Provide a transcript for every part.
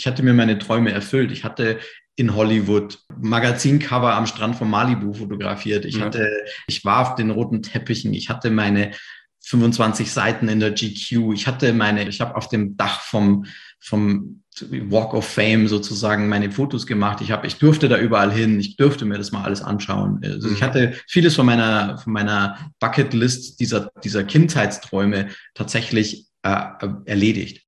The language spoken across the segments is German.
Ich hatte mir meine Träume erfüllt. Ich hatte in Hollywood Magazincover am Strand von Malibu fotografiert. Ich ja. hatte, ich war auf den roten Teppichen. Ich hatte meine 25 Seiten in der GQ. Ich hatte meine, ich habe auf dem Dach vom, vom Walk of Fame sozusagen meine Fotos gemacht. Ich habe, ich durfte da überall hin. Ich durfte mir das mal alles anschauen. Also ich mhm. hatte vieles von meiner, von meiner Bucketlist dieser, dieser Kindheitsträume tatsächlich äh, erledigt.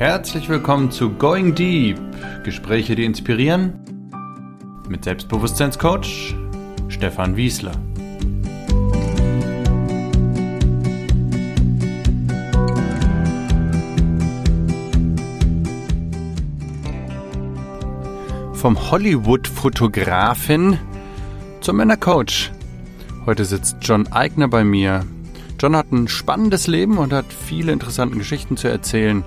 Herzlich willkommen zu Going Deep. Gespräche, die inspirieren. Mit Selbstbewusstseinscoach Stefan Wiesler. Vom Hollywood-Fotografin zum Männercoach. Heute sitzt John Eigner bei mir. John hat ein spannendes Leben und hat viele interessante Geschichten zu erzählen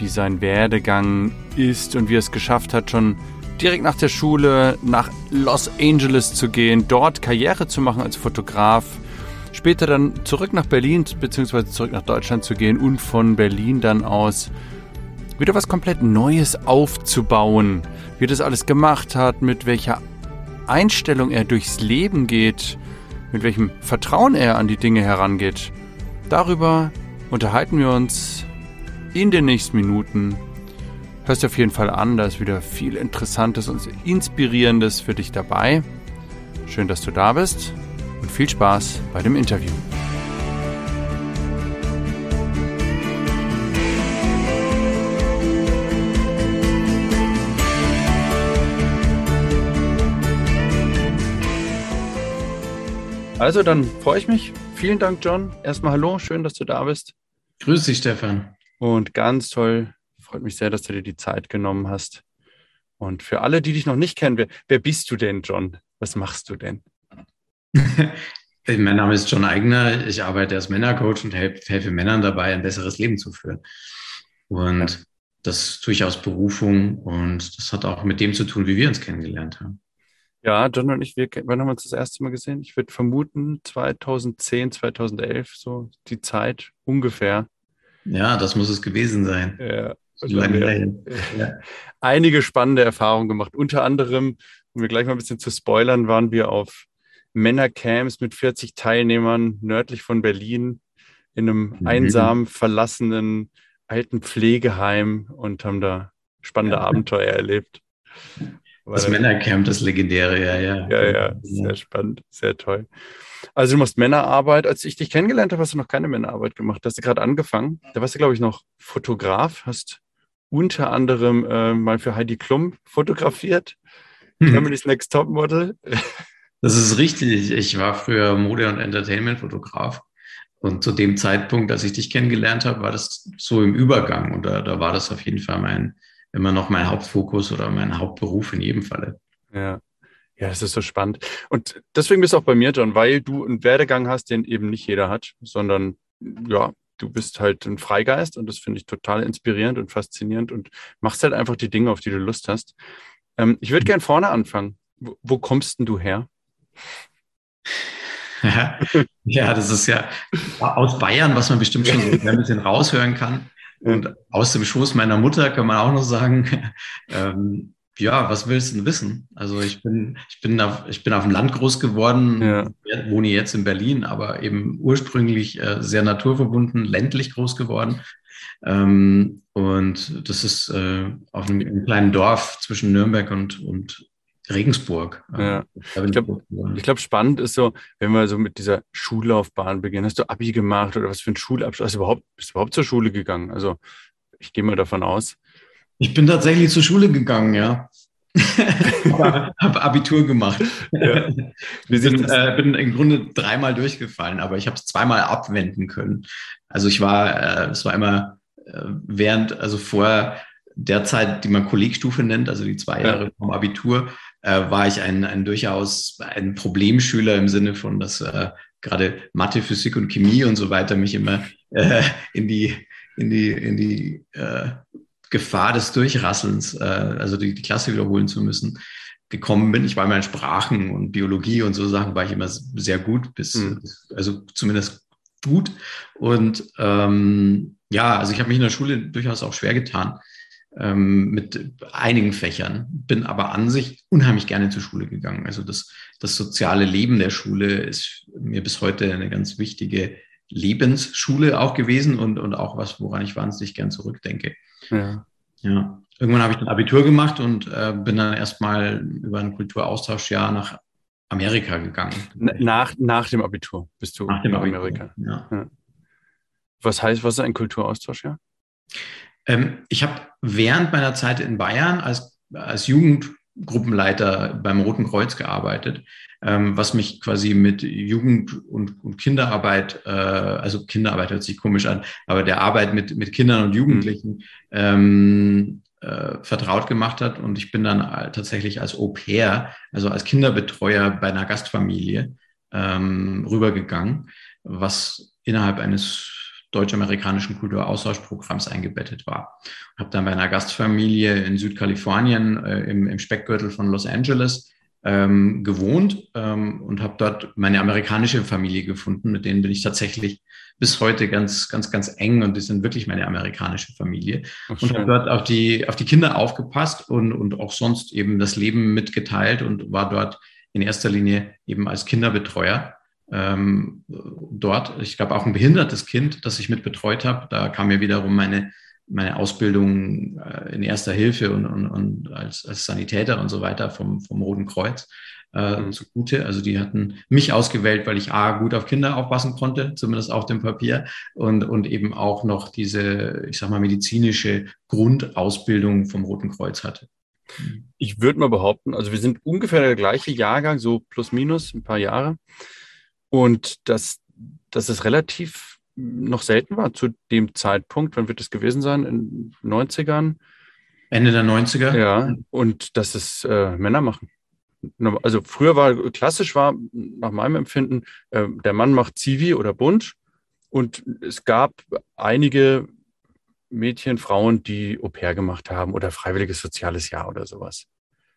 wie sein Werdegang ist und wie er es geschafft hat, schon direkt nach der Schule nach Los Angeles zu gehen, dort Karriere zu machen als Fotograf, später dann zurück nach Berlin bzw. zurück nach Deutschland zu gehen und von Berlin dann aus wieder was komplett Neues aufzubauen, wie er das alles gemacht hat, mit welcher Einstellung er durchs Leben geht, mit welchem Vertrauen er an die Dinge herangeht. Darüber unterhalten wir uns in den nächsten Minuten. Hörst du auf jeden Fall an, da ist wieder viel Interessantes und Inspirierendes für dich dabei. Schön, dass du da bist und viel Spaß bei dem Interview. Also, dann freue ich mich. Vielen Dank, John. Erstmal hallo, schön, dass du da bist. Grüß dich, Stefan. Und ganz toll, freut mich sehr, dass du dir die Zeit genommen hast. Und für alle, die dich noch nicht kennen, wer, wer bist du denn, John? Was machst du denn? mein Name ist John Eigner. Ich arbeite als Männercoach und helfe Männern dabei, ein besseres Leben zu führen. Und ja. das tue ich aus Berufung und das hat auch mit dem zu tun, wie wir uns kennengelernt haben. Ja, John und ich, wir, wann haben wir uns das erste Mal gesehen? Ich würde vermuten 2010, 2011, so die Zeit ungefähr. Ja, das muss es gewesen sein. Ja. Lange ja. Einige spannende Erfahrungen gemacht. Unter anderem, um wir gleich mal ein bisschen zu spoilern, waren wir auf Männercamps mit 40 Teilnehmern nördlich von Berlin in einem mhm. einsamen, verlassenen alten Pflegeheim und haben da spannende ja. Abenteuer erlebt. Das Männercamp, das legendäre, ja, ja. Ja, ja, sehr spannend, sehr toll. Also du machst Männerarbeit. Als ich dich kennengelernt habe, hast du noch keine Männerarbeit gemacht. Da hast du gerade angefangen. Da warst du, glaube ich, noch Fotograf, hast unter anderem äh, mal für Heidi Klum fotografiert. Hm. Germany's Next Top Model. Das ist richtig. Ich war früher Mode- und Entertainment-Fotograf. Und zu dem Zeitpunkt, als ich dich kennengelernt habe, war das so im Übergang. Und da, da war das auf jeden Fall mein, immer noch mein Hauptfokus oder mein Hauptberuf in jedem Falle. Ja. Ja, das ist so spannend. Und deswegen bist du auch bei mir, John, weil du einen Werdegang hast, den eben nicht jeder hat, sondern ja, du bist halt ein Freigeist und das finde ich total inspirierend und faszinierend und machst halt einfach die Dinge, auf die du Lust hast. Ähm, ich würde gern vorne anfangen. Wo, wo kommst denn du her? Ja, ja, das ist ja aus Bayern, was man bestimmt schon so ein bisschen raushören kann. Und aus dem Schoß meiner Mutter kann man auch noch sagen, ähm, ja, was willst du denn wissen? Also ich bin, ich bin auf, ich bin auf dem Land groß geworden, ja. wohne jetzt in Berlin, aber eben ursprünglich äh, sehr naturverbunden, ländlich groß geworden. Ähm, und das ist äh, auf einem, einem, kleinen Dorf zwischen Nürnberg und, und Regensburg. Äh, ja. Ich glaube, glaub, spannend ist so, wenn wir so mit dieser Schullaufbahn beginnen. Hast du Abi gemacht oder was für ein Schulabschluss? Hast du überhaupt, bist du überhaupt zur Schule gegangen? Also ich gehe mal davon aus. Ich bin tatsächlich zur Schule gegangen, ja. habe Abitur gemacht. Ja. Wir sind, äh, bin im Grunde dreimal durchgefallen, aber ich habe es zweimal abwenden können. Also ich war, äh, es war immer äh, während, also vor der Zeit, die man Kollegstufe nennt, also die zwei Jahre ja. vom Abitur, äh, war ich ein, ein durchaus ein Problemschüler im Sinne von, dass äh, gerade Mathe, Physik und Chemie und so weiter mich immer äh, in die in die in die äh, Gefahr des Durchrasselns, äh, also die, die Klasse wiederholen zu müssen, gekommen bin. Ich war immer in Sprachen und Biologie und so Sachen war ich immer sehr gut, bis, mhm. also zumindest gut. Und ähm, ja, also ich habe mich in der Schule durchaus auch schwer getan ähm, mit einigen Fächern, bin aber an sich unheimlich gerne zur Schule gegangen. Also das, das soziale Leben der Schule ist mir bis heute eine ganz wichtige Lebensschule auch gewesen und, und auch was, woran ich wahnsinnig gern zurückdenke. Ja. ja. Irgendwann habe ich ein Abitur gemacht und äh, bin dann erstmal über ein Kulturaustauschjahr nach Amerika gegangen. Nach, nach dem Abitur bist du nach dem Abitur, Amerika. Ja. ja. Was heißt, was ist ein Kulturaustauschjahr? Ähm, ich habe während meiner Zeit in Bayern als, als Jugendgruppenleiter beim Roten Kreuz gearbeitet, ähm, was mich quasi mit Jugend- und, und Kinderarbeit, äh, also Kinderarbeit hört sich komisch an, aber der Arbeit mit, mit Kindern und Jugendlichen mhm. ähm, äh, vertraut gemacht hat. Und ich bin dann tatsächlich als Au pair, also als Kinderbetreuer bei einer Gastfamilie ähm, rübergegangen, was innerhalb eines deutsch-amerikanischen Kulturaustauschprogramms eingebettet war. Habe dann bei einer Gastfamilie in Südkalifornien äh, im, im Speckgürtel von Los Angeles ähm, gewohnt ähm, und habe dort meine amerikanische Familie gefunden. Mit denen bin ich tatsächlich bis heute ganz, ganz, ganz eng und die sind wirklich meine amerikanische Familie. Ach, und habe dort auf die, auf die Kinder aufgepasst und, und auch sonst eben das Leben mitgeteilt und war dort in erster Linie eben als Kinderbetreuer ähm, dort. Ich glaube auch ein behindertes Kind, das ich mit betreut habe. Da kam mir wiederum meine, meine Ausbildung äh, in erster Hilfe und, und, und als, als Sanitäter und so weiter vom, vom Roten Kreuz äh, mhm. zugute. Also die hatten mich ausgewählt, weil ich A, gut auf Kinder aufpassen konnte, zumindest auf dem Papier, und, und eben auch noch diese, ich sag mal, medizinische Grundausbildung vom Roten Kreuz hatte. Ich würde mal behaupten, also wir sind ungefähr der gleiche Jahrgang, so plus minus ein paar Jahre. Und dass, dass es relativ noch selten war zu dem Zeitpunkt, wann wird es gewesen sein? In den 90ern? Ende der 90er? Ja, und dass es äh, Männer machen. Also früher war klassisch war nach meinem Empfinden, äh, der Mann macht Zivi oder Bunt und es gab einige Mädchen, Frauen, die Au pair gemacht haben oder freiwilliges soziales Jahr oder sowas.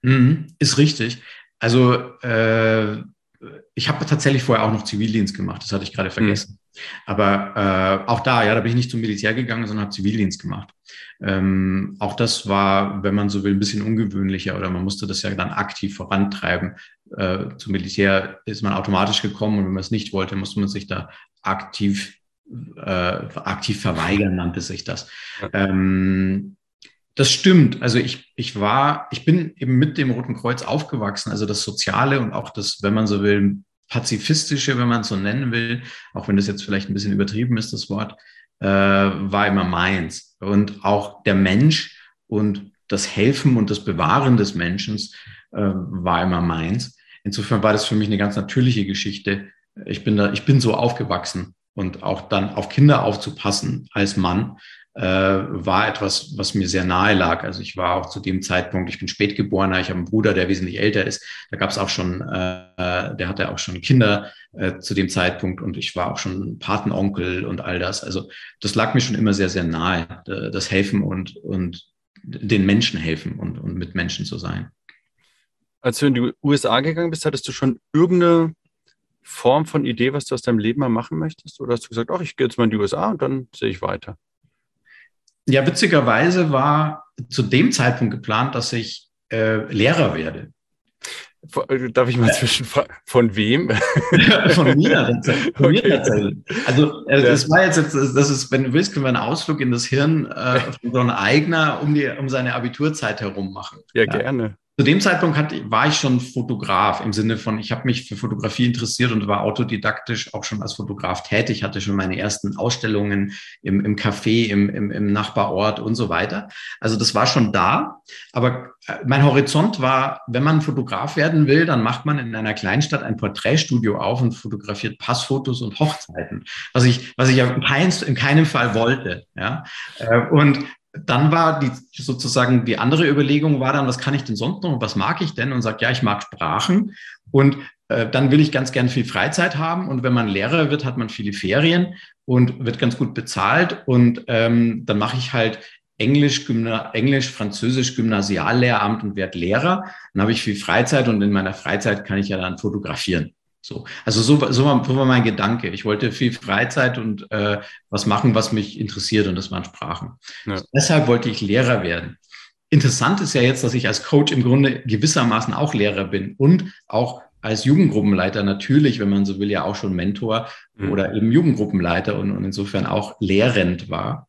Mhm, ist richtig. Also äh, ich habe tatsächlich vorher auch noch Zivildienst gemacht, das hatte ich gerade mhm. vergessen. Mhm. Aber äh, auch da, ja, da bin ich nicht zum Militär gegangen, sondern habe Zivildienst gemacht. Ähm, auch das war, wenn man so will, ein bisschen ungewöhnlicher oder man musste das ja dann aktiv vorantreiben. Äh, zum Militär ist man automatisch gekommen und wenn man es nicht wollte, musste man sich da aktiv, äh, aktiv verweigern, nannte sich das. Ähm, das stimmt. Also ich, ich war, ich bin eben mit dem Roten Kreuz aufgewachsen. Also das Soziale und auch das, wenn man so will, pazifistische, wenn man es so nennen will, auch wenn das jetzt vielleicht ein bisschen übertrieben ist, das Wort, äh, war immer meins. Und auch der Mensch und das Helfen und das Bewahren des Menschen äh, war immer meins. Insofern war das für mich eine ganz natürliche Geschichte. Ich bin da, ich bin so aufgewachsen und auch dann auf Kinder aufzupassen als Mann äh, war etwas, was mir sehr nahe lag. Also ich war auch zu dem Zeitpunkt, ich bin spätgeborener, ich habe einen Bruder, der wesentlich älter ist. Da gab es auch schon, äh, der hatte auch schon Kinder äh, zu dem Zeitpunkt und ich war auch schon Patenonkel und all das. Also das lag mir schon immer sehr, sehr nahe, das Helfen und, und den Menschen helfen und, und mit Menschen zu sein. Als du in die USA gegangen bist, hattest du schon irgendeine Form von Idee, was du aus deinem Leben mal machen möchtest? Oder hast du gesagt, ach, ich gehe jetzt mal in die USA und dann sehe ich weiter? Ja, witzigerweise war zu dem Zeitpunkt geplant, dass ich äh, Lehrer werde. Äh, darf ich mal zwischenfragen? Von wem? von mir. Von mir tatsächlich. Also äh, das war jetzt, das ist, wenn du willst, können wir einen Ausflug in das Hirn äh, von so einem Eigner um, die, um seine Abiturzeit herum machen. Ja, ja. gerne. Zu dem Zeitpunkt hat, war ich schon Fotograf im Sinne von, ich habe mich für Fotografie interessiert und war autodidaktisch auch schon als Fotograf tätig, hatte schon meine ersten Ausstellungen im, im Café, im, im, im Nachbarort und so weiter. Also das war schon da. Aber äh, mein Horizont war, wenn man Fotograf werden will, dann macht man in einer Kleinstadt ein Porträtstudio auf und fotografiert Passfotos und Hochzeiten, was ich, was ich in, in keinem Fall wollte. Ja? Äh, und dann war die sozusagen die andere Überlegung war dann, was kann ich denn sonst noch und was mag ich denn? Und sagt, ja, ich mag Sprachen und äh, dann will ich ganz gern viel Freizeit haben und wenn man Lehrer wird, hat man viele Ferien und wird ganz gut bezahlt und ähm, dann mache ich halt Englisch, Englisch, Französisch, Gymnasiallehramt und werde Lehrer. Dann habe ich viel Freizeit und in meiner Freizeit kann ich ja dann fotografieren. So, also so, so, war, so war mein Gedanke. Ich wollte viel Freizeit und äh, was machen, was mich interessiert und das waren Sprachen. Ja. Deshalb wollte ich Lehrer werden. Interessant ist ja jetzt, dass ich als Coach im Grunde gewissermaßen auch Lehrer bin und auch als Jugendgruppenleiter natürlich, wenn man so will, ja auch schon Mentor mhm. oder eben Jugendgruppenleiter und, und, insofern auch lehrend war.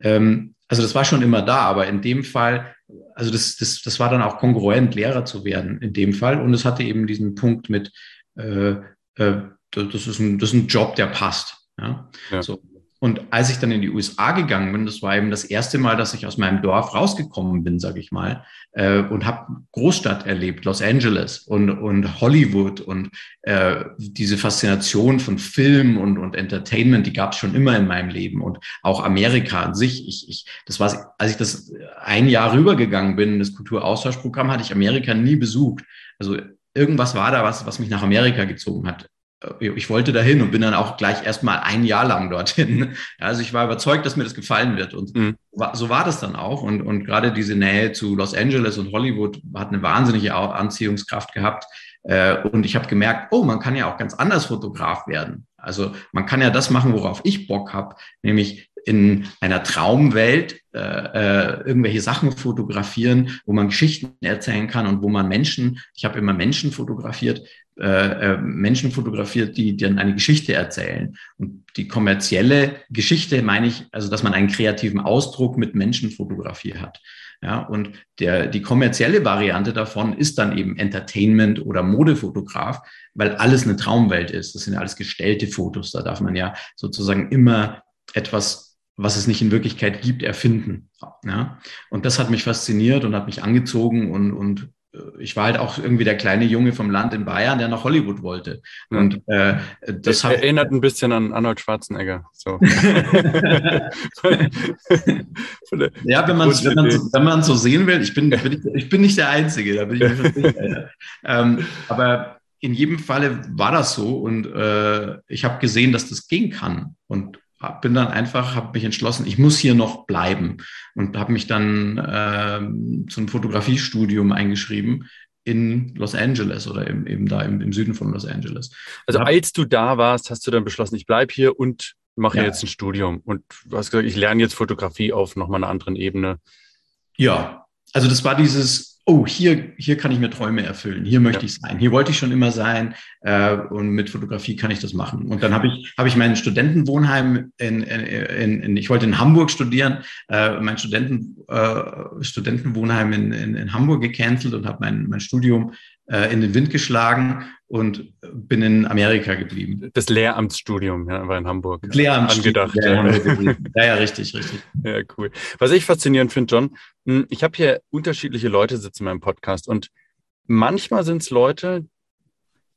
Ähm, also das war schon immer da, aber in dem Fall, also das, das, das war dann auch kongruent, Lehrer zu werden in dem Fall. Und es hatte eben diesen Punkt mit, äh, äh, das, ist ein, das ist ein Job, der passt. Ja? ja. So. Und als ich dann in die USA gegangen bin, das war eben das erste Mal, dass ich aus meinem Dorf rausgekommen bin, sage ich mal, äh, und habe Großstadt erlebt, Los Angeles und, und Hollywood und äh, diese Faszination von Film und, und Entertainment, die gab es schon immer in meinem Leben und auch Amerika an sich. Ich, ich, das war, als ich das ein Jahr rübergegangen bin, das Kulturaustauschprogramm, hatte ich Amerika nie besucht. Also irgendwas war da, was, was mich nach Amerika gezogen hat. Äh, ich wollte dahin und bin dann auch gleich erstmal ein Jahr lang dorthin. Also ich war überzeugt, dass mir das gefallen wird. Und mhm. so war das dann auch. Und, und gerade diese Nähe zu Los Angeles und Hollywood hat eine wahnsinnige Anziehungskraft gehabt. Äh, und ich habe gemerkt, oh, man kann ja auch ganz anders Fotograf werden. Also man kann ja das machen, worauf ich Bock habe, nämlich in einer Traumwelt äh, äh, irgendwelche Sachen fotografieren, wo man Geschichten erzählen kann und wo man Menschen, ich habe immer Menschen fotografiert, äh, äh, Menschen fotografiert, die dann eine Geschichte erzählen. Und die kommerzielle Geschichte meine ich, also dass man einen kreativen Ausdruck mit Menschenfotografie hat. Ja, und der, die kommerzielle Variante davon ist dann eben Entertainment oder Modefotograf, weil alles eine Traumwelt ist. Das sind alles gestellte Fotos. Da darf man ja sozusagen immer etwas was es nicht in Wirklichkeit gibt, erfinden. Ja? Und das hat mich fasziniert und hat mich angezogen und, und äh, ich war halt auch irgendwie der kleine Junge vom Land in Bayern, der nach Hollywood wollte. Und äh, das hat, erinnert ein bisschen an Arnold Schwarzenegger. So. ja, wenn man wenn man, wenn man so sehen will, ich bin, bin ich, ich, bin nicht der Einzige, da bin ich mir sicher. ähm, aber in jedem Falle war das so und äh, ich habe gesehen, dass das gehen kann. Und bin dann einfach, habe mich entschlossen, ich muss hier noch bleiben und habe mich dann äh, zum Fotografiestudium eingeschrieben in Los Angeles oder im, eben da im, im Süden von Los Angeles. Also als du da warst, hast du dann beschlossen, ich bleibe hier und mache ja. jetzt ein Studium und du hast gesagt, ich lerne jetzt Fotografie auf nochmal einer anderen Ebene. Ja, also das war dieses, oh, hier, hier kann ich mir Träume erfüllen, hier möchte ja. ich sein, hier wollte ich schon immer sein äh, und mit Fotografie kann ich das machen. Und dann habe ich, hab ich mein Studentenwohnheim in, in, in, ich wollte in Hamburg studieren, äh, mein Studenten, äh, Studentenwohnheim in, in, in Hamburg gecancelt und habe mein, mein Studium äh, in den Wind geschlagen und bin in Amerika geblieben. Das Lehramtsstudium ja, war in Hamburg. Lehramtsstudium. Angedacht. Ja, ja, ja, richtig, richtig. Ja, cool. Was ich faszinierend finde, John, hm, ich habe hier unterschiedliche Leute sitzen in meinem Podcast und manchmal sind es Leute,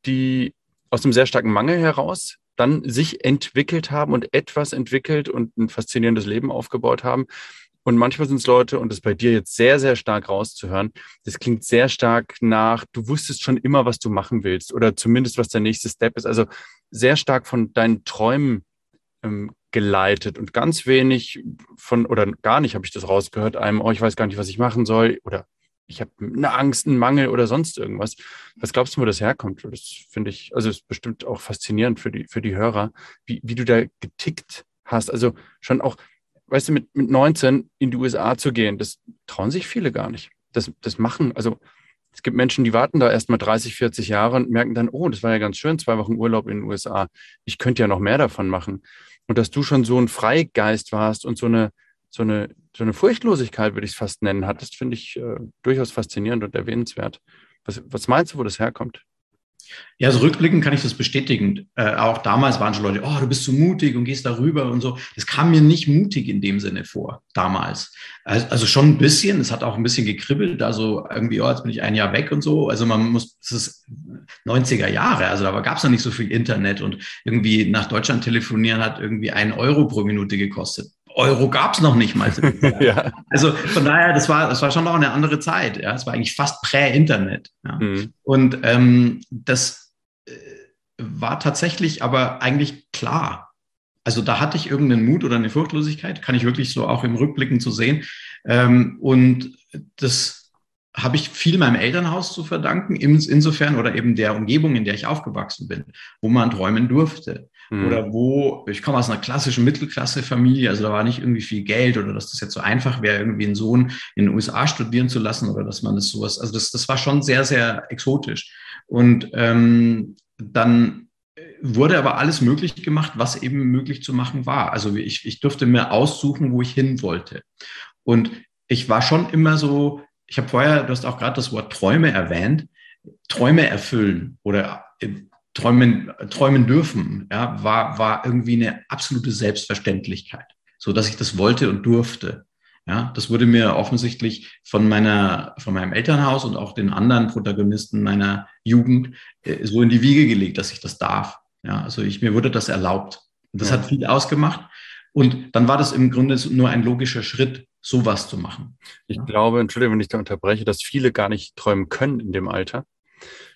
die aus einem sehr starken Mangel heraus dann sich entwickelt haben und etwas entwickelt und ein faszinierendes Leben aufgebaut haben. Und manchmal sind es Leute, und das bei dir jetzt sehr, sehr stark rauszuhören, das klingt sehr stark nach, du wusstest schon immer, was du machen willst oder zumindest, was der nächste Step ist. Also sehr stark von deinen Träumen ähm, geleitet und ganz wenig von, oder gar nicht habe ich das rausgehört, einem, oh, ich weiß gar nicht, was ich machen soll oder ich habe eine Angst, einen Mangel oder sonst irgendwas. Was glaubst du, wo das herkommt? Das finde ich, also ist bestimmt auch faszinierend für die, für die Hörer, wie, wie du da getickt hast. Also schon auch, weißt du, mit, mit 19 in die USA zu gehen, das trauen sich viele gar nicht. Das, das machen, also es gibt Menschen, die warten da erst mal 30, 40 Jahre und merken dann, oh, das war ja ganz schön, zwei Wochen Urlaub in den USA. Ich könnte ja noch mehr davon machen. Und dass du schon so ein Freigeist warst und so eine, so eine, so eine Furchtlosigkeit, würde ich es fast nennen, hattest, finde ich äh, durchaus faszinierend und erwähnenswert. Was, was meinst du, wo das herkommt? Ja, also rückblickend kann ich das bestätigen. Äh, auch damals waren schon Leute, oh, du bist so mutig und gehst darüber und so. Das kam mir nicht mutig in dem Sinne vor, damals. Also, also schon ein bisschen, es hat auch ein bisschen gekribbelt, also irgendwie, oh, jetzt bin ich ein Jahr weg und so. Also man muss, es ist 90er Jahre, also da gab es noch nicht so viel Internet und irgendwie nach Deutschland telefonieren hat irgendwie einen Euro pro Minute gekostet. Euro gab es noch nicht mal. ja. Also von daher, das war, das war schon noch eine andere Zeit. Ja, es war eigentlich fast prä-Internet. Ja. Mhm. Und ähm, das äh, war tatsächlich aber eigentlich klar. Also da hatte ich irgendeinen Mut oder eine Furchtlosigkeit, kann ich wirklich so auch im Rückblicken zu sehen. Ähm, und das habe ich viel meinem Elternhaus zu verdanken, insofern oder eben der Umgebung, in der ich aufgewachsen bin, wo man träumen durfte. Mhm. Oder wo, ich komme aus einer klassischen Mittelklasse-Familie, also da war nicht irgendwie viel Geld oder dass das jetzt so einfach wäre, irgendwie einen Sohn in den USA studieren zu lassen oder dass man das sowas, also das, das war schon sehr, sehr exotisch. Und ähm, dann wurde aber alles möglich gemacht, was eben möglich zu machen war. Also ich, ich durfte mir aussuchen, wo ich hin wollte. Und ich war schon immer so, ich habe vorher, du hast auch gerade das Wort Träume erwähnt, Träume erfüllen oder äh, träumen, träumen dürfen, ja, war, war irgendwie eine absolute Selbstverständlichkeit, so dass ich das wollte und durfte. Ja, das wurde mir offensichtlich von meiner, von meinem Elternhaus und auch den anderen Protagonisten meiner Jugend äh, so in die Wiege gelegt, dass ich das darf. Ja, also ich, mir wurde das erlaubt. Und das ja. hat viel ausgemacht. Und dann war das im Grunde nur ein logischer Schritt, sowas zu machen. Ich glaube, Entschuldigung, wenn ich da unterbreche, dass viele gar nicht träumen können in dem Alter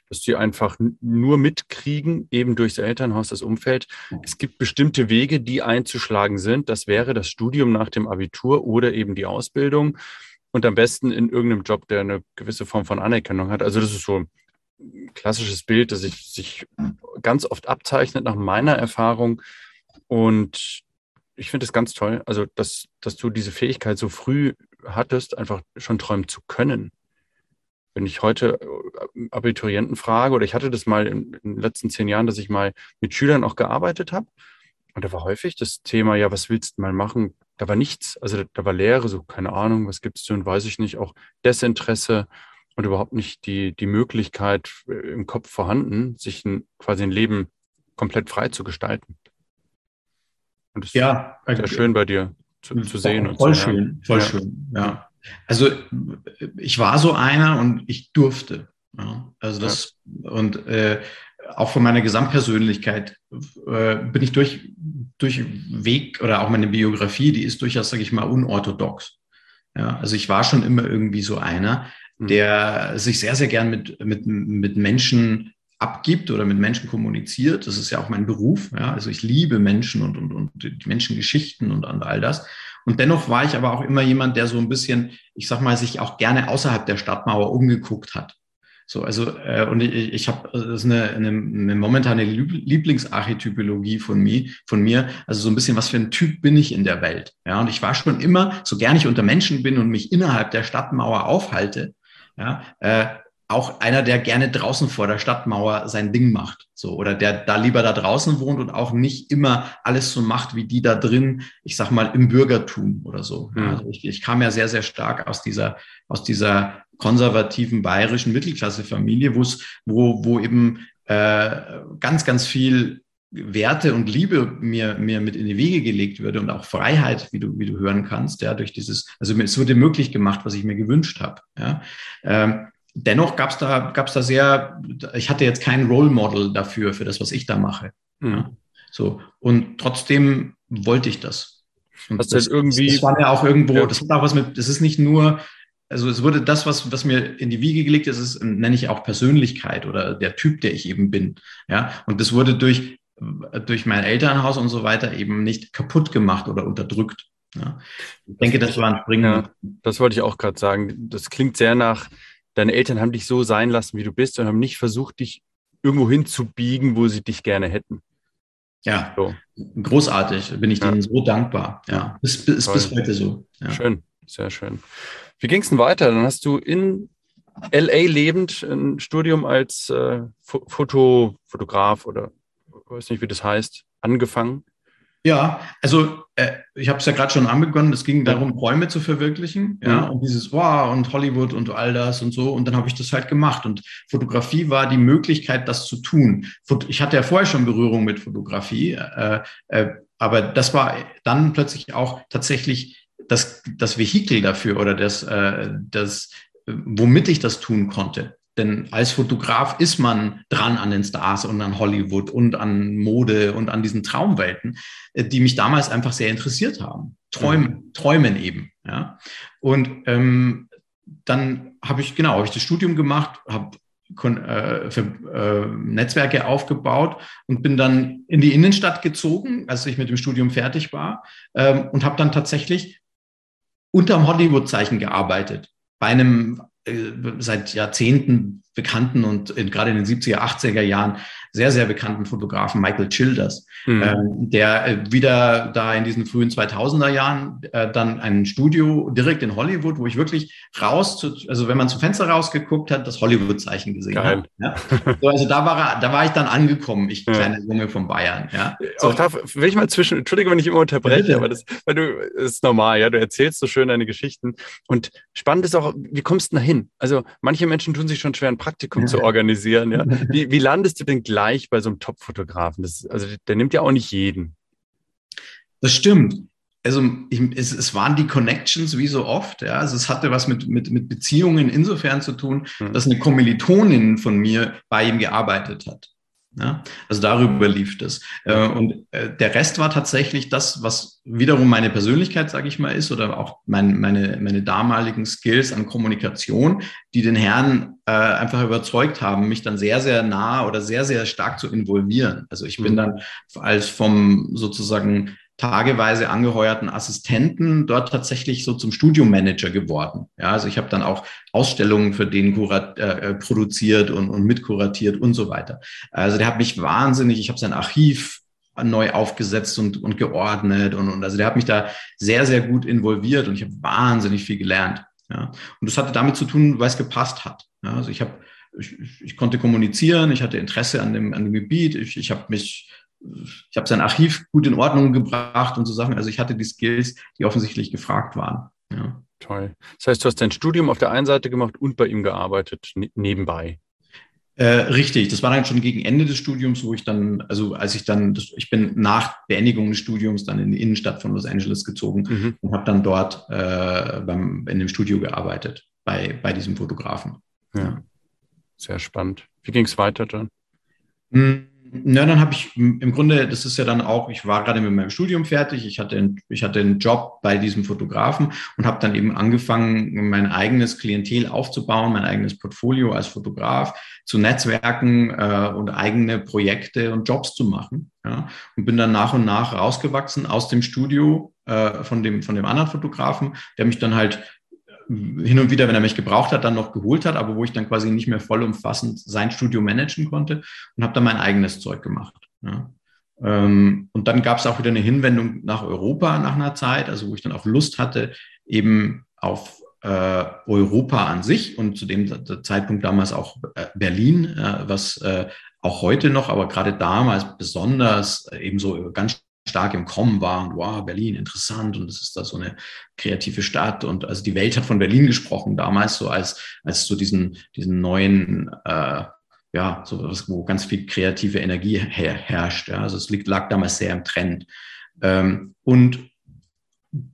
dass die einfach nur mitkriegen, eben durchs Elternhaus, das Umfeld. Es gibt bestimmte Wege, die einzuschlagen sind. Das wäre das Studium nach dem Abitur oder eben die Ausbildung und am besten in irgendeinem Job, der eine gewisse Form von Anerkennung hat. Also das ist so ein klassisches Bild, das sich, sich ganz oft abzeichnet nach meiner Erfahrung. Und ich finde es ganz toll, also dass, dass du diese Fähigkeit so früh hattest, einfach schon träumen zu können wenn ich heute äh, Abiturienten frage, oder ich hatte das mal in, in den letzten zehn Jahren, dass ich mal mit Schülern auch gearbeitet habe. Und da war häufig das Thema, ja, was willst du mal machen? Da war nichts. Also da, war Lehre, so keine Ahnung, was gibt's denn, weiß ich nicht, auch Desinteresse und überhaupt nicht die, die Möglichkeit äh, im Kopf vorhanden, sich ein, quasi ein Leben komplett frei zu gestalten. Und das ja, ist sehr schön bei dir zu, zu sehen. Voll und schön, voll ja. schön, ja. Also ich war so einer und ich durfte. Ja. Also das ja. und äh, auch von meiner Gesamtpersönlichkeit äh, bin ich durch, durch Weg oder auch meine Biografie, die ist durchaus, sage ich mal, unorthodox. Ja, also ich war schon immer irgendwie so einer, mhm. der sich sehr, sehr gern mit, mit, mit Menschen abgibt oder mit Menschen kommuniziert. Das ist ja auch mein Beruf. Ja? Also ich liebe Menschen und, und, und die Menschengeschichten und, und all das. Und dennoch war ich aber auch immer jemand, der so ein bisschen, ich sag mal, sich auch gerne außerhalb der Stadtmauer umgeguckt hat. So, also, äh, und ich, ich habe, das ist eine, eine, eine momentane Lieblingsarchetypologie von mir, von mir, also so ein bisschen, was für ein Typ bin ich in der Welt. Ja, und ich war schon immer, so gern ich unter Menschen bin und mich innerhalb der Stadtmauer aufhalte, ja, äh, auch einer, der gerne draußen vor der Stadtmauer sein Ding macht. So, oder der da lieber da draußen wohnt und auch nicht immer alles so macht wie die da drin, ich sag mal, im Bürgertum oder so. Mhm. Also ich, ich kam ja sehr, sehr stark aus dieser, aus dieser konservativen bayerischen Mittelklassefamilie, wo es, wo, wo eben äh, ganz, ganz viel Werte und Liebe mir, mir mit in die Wege gelegt würde und auch Freiheit, wie du, wie du hören kannst, ja, durch dieses, also es wurde möglich gemacht, was ich mir gewünscht habe. Ja. Ähm, dennoch gab es da, gab's da sehr, ich hatte jetzt kein Role Model dafür, für das, was ich da mache. Mhm. Ja. So. Und trotzdem wollte ich das. Und Hast das, irgendwie. Das war ja auch irgendwo, ja. das hat auch was mit, das ist nicht nur, also es wurde das, was, was mir in die Wiege gelegt ist, ist, nenne ich auch Persönlichkeit oder der Typ, der ich eben bin. Ja. Und das wurde durch, durch mein Elternhaus und so weiter eben nicht kaputt gemacht oder unterdrückt. Ja. Ich denke, das war ein springender. Ja, das wollte ich auch gerade sagen. Das klingt sehr nach, deine Eltern haben dich so sein lassen, wie du bist und haben nicht versucht, dich irgendwo hinzubiegen, wo sie dich gerne hätten. Ja, so. großartig. Bin ich ja. denen so dankbar. Ja, bis, bis, bis heute so. Ja. Schön, sehr schön. Wie ging es denn weiter? Dann hast du in LA lebend ein Studium als äh, Foto, Fotograf oder weiß nicht, wie das heißt, angefangen. Ja, also äh, ich habe es ja gerade schon anbegonnen, es ging darum, Träume zu verwirklichen, ja, mhm. und dieses Wow und Hollywood und all das und so. Und dann habe ich das halt gemacht. Und Fotografie war die Möglichkeit, das zu tun. Ich hatte ja vorher schon Berührung mit Fotografie, äh, äh, aber das war dann plötzlich auch tatsächlich das, das Vehikel dafür oder das, äh, das, womit ich das tun konnte. Denn als Fotograf ist man dran an den Stars und an Hollywood und an Mode und an diesen Traumwelten, äh, die mich damals einfach sehr interessiert haben. Träumen, mhm. träumen eben. Ja. Und ähm, dann habe ich, genau, habe ich das Studium gemacht, habe äh, für, äh, Netzwerke aufgebaut und bin dann in die Innenstadt gezogen, als ich mit dem Studium fertig war ähm, und habe dann tatsächlich unterm Hollywood-Zeichen gearbeitet. Bei einem seit Jahrzehnten bekannten und gerade in den 70er, 80er Jahren sehr, sehr bekannten Fotografen Michael Childers, mhm. ähm, der äh, wieder da in diesen frühen 2000er Jahren äh, dann ein Studio direkt in Hollywood, wo ich wirklich raus, zu, also wenn man zum Fenster rausgeguckt hat, das Hollywood-Zeichen gesehen Geil. hat. Ja? So, also da war, da war ich dann angekommen, ich kleine ja. Junge von Bayern. Ja? So. Auch da will ich mal zwischen, Entschuldige, wenn ich immer unterbreche, ja, aber das, weil du, ist normal, ja, du erzählst so schön deine Geschichten und spannend ist auch, wie kommst du da hin? Also manche Menschen tun sich schon schwer, ein Praktikum zu organisieren, ja. Wie, wie landest du denn gleich bei so einem Top-Fotografen? Also der nimmt ja auch nicht jeden. Das stimmt. Also ich, es, es, waren die Connections wie so oft. Ja? Also es hatte was mit, mit, mit Beziehungen insofern zu tun, mhm. dass eine Kommilitonin von mir bei ihm gearbeitet hat. Ja, also darüber lief das. Äh, und äh, der Rest war tatsächlich das, was wiederum meine Persönlichkeit, sage ich mal, ist, oder auch mein, meine, meine damaligen Skills an Kommunikation, die den Herrn äh, einfach überzeugt haben, mich dann sehr, sehr nah oder sehr, sehr stark zu involvieren. Also ich bin mhm. dann als vom sozusagen tageweise angeheuerten Assistenten dort tatsächlich so zum Studiomanager geworden. Ja, also ich habe dann auch Ausstellungen für den kurat, äh, produziert und, und mitkuratiert und so weiter. Also der hat mich wahnsinnig, ich habe sein Archiv neu aufgesetzt und, und geordnet und, und also der hat mich da sehr, sehr gut involviert und ich habe wahnsinnig viel gelernt. Ja. Und das hatte damit zu tun, weil es gepasst hat. Ja, also ich habe ich, ich konnte kommunizieren, ich hatte Interesse an dem, an dem Gebiet, ich, ich habe mich ich habe sein Archiv gut in Ordnung gebracht und so Sachen. Also ich hatte die Skills, die offensichtlich gefragt waren. Ja. Toll. Das heißt, du hast dein Studium auf der einen Seite gemacht und bei ihm gearbeitet, ne nebenbei. Äh, richtig, das war dann schon gegen Ende des Studiums, wo ich dann, also als ich dann, das, ich bin nach Beendigung des Studiums dann in die Innenstadt von Los Angeles gezogen mhm. und habe dann dort äh, beim, in dem Studio gearbeitet, bei, bei diesem Fotografen. Ja. Sehr spannend. Wie ging es weiter dann? Hm. Na, dann habe ich im Grunde, das ist ja dann auch, ich war gerade mit meinem Studium fertig, ich hatte, ich hatte einen Job bei diesem Fotografen und habe dann eben angefangen, mein eigenes Klientel aufzubauen, mein eigenes Portfolio als Fotograf, zu Netzwerken äh, und eigene Projekte und Jobs zu machen. Ja? Und bin dann nach und nach rausgewachsen aus dem Studio äh, von, dem, von dem anderen Fotografen, der mich dann halt hin und wieder, wenn er mich gebraucht hat, dann noch geholt hat, aber wo ich dann quasi nicht mehr vollumfassend sein Studio managen konnte und habe dann mein eigenes Zeug gemacht. Ja. Ähm, und dann gab es auch wieder eine Hinwendung nach Europa nach einer Zeit, also wo ich dann auch Lust hatte, eben auf äh, Europa an sich und zu dem Zeitpunkt damals auch äh, Berlin, äh, was äh, auch heute noch, aber gerade damals besonders äh, eben so ganz stark im Kommen war und wow, Berlin, interessant und es ist da so eine kreative Stadt und also die Welt hat von Berlin gesprochen damals so als, als so diesen, diesen neuen, äh, ja, so was, wo ganz viel kreative Energie her herrscht. Ja. Also es liegt, lag damals sehr im Trend. Ähm, und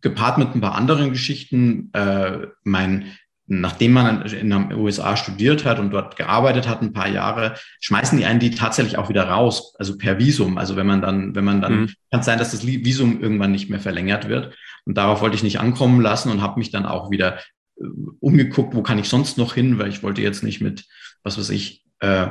gepaart mit ein paar anderen Geschichten, äh, mein nachdem man in den USA studiert hat und dort gearbeitet hat, ein paar Jahre, schmeißen die einen die tatsächlich auch wieder raus, also per Visum. Also wenn man dann, wenn man dann, mhm. kann es sein, dass das Visum irgendwann nicht mehr verlängert wird. Und darauf wollte ich nicht ankommen lassen und habe mich dann auch wieder äh, umgeguckt, wo kann ich sonst noch hin, weil ich wollte jetzt nicht mit, was weiß ich, äh,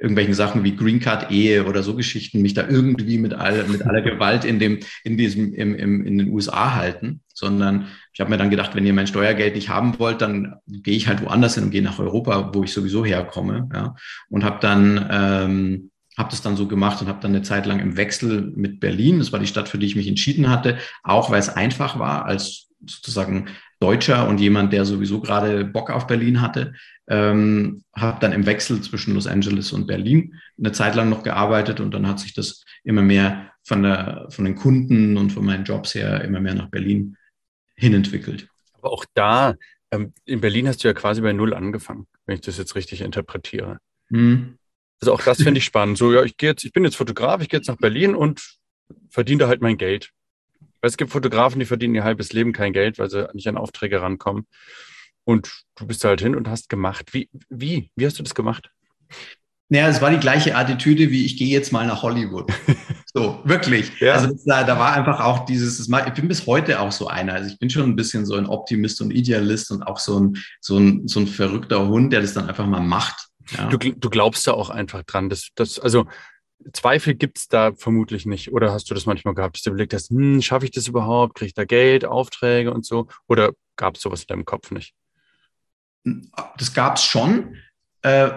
irgendwelchen Sachen wie Green Card Ehe oder so Geschichten mich da irgendwie mit, all, mit aller Gewalt in dem in diesem im, im, in den USA halten, sondern ich habe mir dann gedacht, wenn ihr mein Steuergeld nicht haben wollt, dann gehe ich halt woanders hin und gehe nach Europa, wo ich sowieso herkomme, ja. Und habe dann ähm, habe das dann so gemacht und habe dann eine Zeit lang im Wechsel mit Berlin, das war die Stadt, für die ich mich entschieden hatte, auch weil es einfach war als sozusagen Deutscher und jemand, der sowieso gerade Bock auf Berlin hatte, ähm, habe dann im Wechsel zwischen Los Angeles und Berlin eine Zeit lang noch gearbeitet und dann hat sich das immer mehr von, der, von den Kunden und von meinen Jobs her immer mehr nach Berlin hinentwickelt. Aber auch da, ähm, in Berlin hast du ja quasi bei Null angefangen, wenn ich das jetzt richtig interpretiere. Hm. Also auch das finde ich spannend. So, ja, ich gehe jetzt, ich bin jetzt Fotograf, ich gehe jetzt nach Berlin und verdiene da halt mein Geld. Weil es gibt Fotografen, die verdienen ihr halbes Leben kein Geld, weil sie nicht an Aufträge rankommen. Und du bist da halt hin und hast gemacht. Wie, wie, wie hast du das gemacht? Naja, es war die gleiche Attitüde wie ich gehe jetzt mal nach Hollywood. So, wirklich. Ja. Also da, da war einfach auch dieses, ich bin bis heute auch so einer. Also ich bin schon ein bisschen so ein Optimist und Idealist und auch so ein, so ein, so ein verrückter Hund, der das dann einfach mal macht. Ja. Du, du glaubst ja auch einfach dran, dass, dass also Zweifel gibt es da vermutlich nicht. Oder hast du das manchmal gehabt, dass du überlegt hast, hm, schaffe ich das überhaupt? Kriege ich da Geld, Aufträge und so? Oder gab es sowas in deinem Kopf nicht? Das gab es schon. Äh,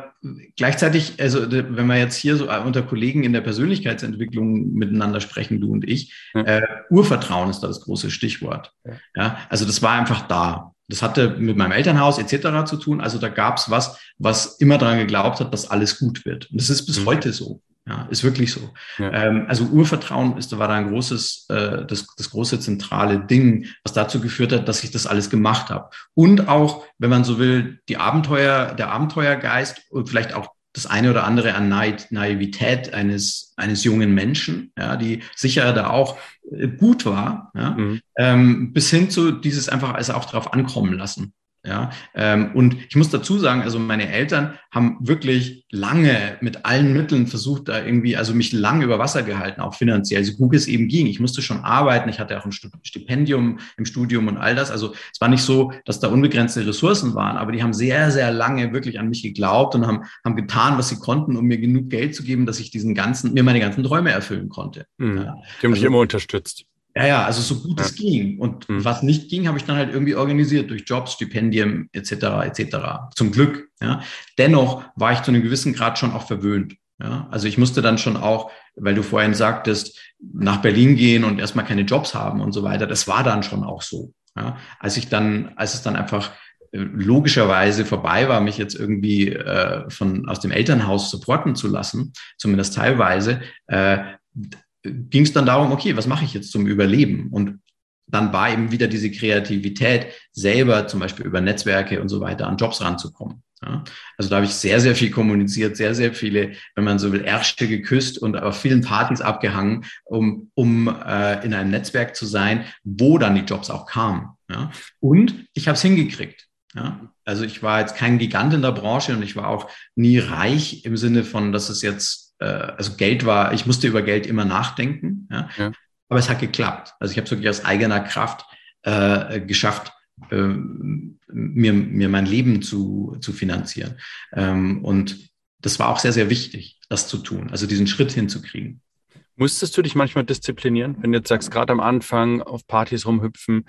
gleichzeitig, also wenn wir jetzt hier so unter Kollegen in der Persönlichkeitsentwicklung miteinander sprechen, du und ich, ja. äh, Urvertrauen ist da das große Stichwort. Ja. ja. also das war einfach da. Das hatte mit meinem Elternhaus etc. zu tun. Also da gab es was, was immer daran geglaubt hat, dass alles gut wird. Und das ist bis mhm. heute so. Ja, ist wirklich so. Ja. Ähm, also Urvertrauen ist, war da ein großes, äh, das, das große zentrale Ding, was dazu geführt hat, dass ich das alles gemacht habe. Und auch, wenn man so will, die Abenteuer, der Abenteuergeist und vielleicht auch das eine oder andere an Naivität eines, eines jungen Menschen, ja, die sicher da auch äh, gut war, ja, mhm. ähm, bis hin zu dieses einfach also auch darauf ankommen lassen. Ja, ähm, und ich muss dazu sagen, also meine Eltern haben wirklich lange mit allen Mitteln versucht, da irgendwie, also mich lange über Wasser gehalten, auch finanziell, so gut es eben ging. Ich musste schon arbeiten, ich hatte auch ein Stipendium im Studium und all das. Also es war nicht so, dass da unbegrenzte Ressourcen waren, aber die haben sehr, sehr lange wirklich an mich geglaubt und haben, haben getan, was sie konnten, um mir genug Geld zu geben, dass ich diesen ganzen, mir meine ganzen Träume erfüllen konnte. Mhm. Ja. Die haben also, mich immer unterstützt. Ja, ja, also so gut es ging. Und mhm. was nicht ging, habe ich dann halt irgendwie organisiert durch Jobs, Stipendien etc. etc. Zum Glück. Ja. Dennoch war ich zu einem gewissen Grad schon auch verwöhnt. Ja. Also ich musste dann schon auch, weil du vorhin sagtest, nach Berlin gehen und erstmal keine Jobs haben und so weiter. Das war dann schon auch so. Ja. Als ich dann, als es dann einfach äh, logischerweise vorbei war, mich jetzt irgendwie äh, von aus dem Elternhaus supporten zu lassen, zumindest teilweise, äh, ging es dann darum, okay, was mache ich jetzt zum Überleben? Und dann war eben wieder diese Kreativität, selber zum Beispiel über Netzwerke und so weiter an Jobs ranzukommen. Ja, also da habe ich sehr, sehr viel kommuniziert, sehr, sehr viele, wenn man so will, Ärsche geküsst und auf vielen Partys abgehangen, um, um äh, in einem Netzwerk zu sein, wo dann die Jobs auch kamen. Ja. Und ich habe es hingekriegt. Ja. Also ich war jetzt kein Gigant in der Branche und ich war auch nie reich im Sinne von, dass es jetzt äh, also Geld war, ich musste über Geld immer nachdenken, ja. ja. aber es hat geklappt. Also ich habe es wirklich aus eigener Kraft äh, geschafft, äh, mir, mir mein Leben zu, zu finanzieren. Ähm, und das war auch sehr, sehr wichtig, das zu tun, also diesen Schritt hinzukriegen. Musstest du dich manchmal disziplinieren, wenn du jetzt sagst, gerade am Anfang auf Partys rumhüpfen,